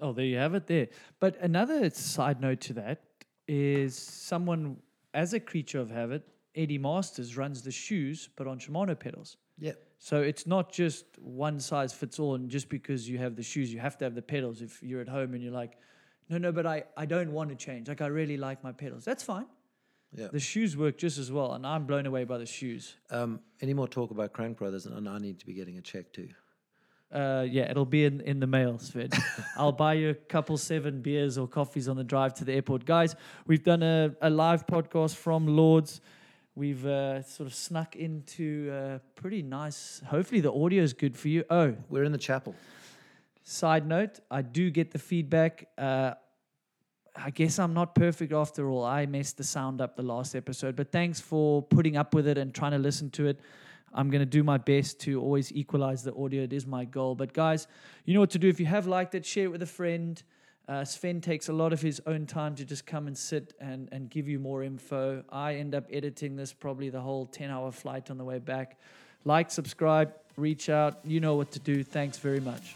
Oh, there you have it there. But another side note to that is someone, as a creature of habit, Eddie Masters runs the shoes, but on Shimano pedals. Yeah. So it's not just one size fits all, and just because you have the shoes, you have to have the pedals. If you're at home and you're like, no, no, but I, I don't want to change. Like I really like my pedals. That's fine. Yeah. The shoes work just as well, and I'm blown away by the shoes. Um, any more talk about Crank Brothers? And I need to be getting a check too. Uh, yeah, it'll be in, in the mail, Sven. [laughs] I'll buy you a couple seven beers or coffees on the drive to the airport. Guys, we've done a, a live podcast from Lourdes. We've uh, sort of snuck into uh, pretty nice. Hopefully, the audio is good for you. Oh, We're in the chapel. Side note, I do get the feedback. Uh, I guess I'm not perfect after all. I messed the sound up the last episode, but thanks for putting up with it and trying to listen to it. I'm going to do my best to always equalize the audio. It is my goal. But guys, you know what to do. If you have liked it, share it with a friend. Uh, Sven takes a lot of his own time to just come and sit and, and give you more info. I end up editing this probably the whole 10 hour flight on the way back. Like, subscribe, reach out. You know what to do. Thanks very much.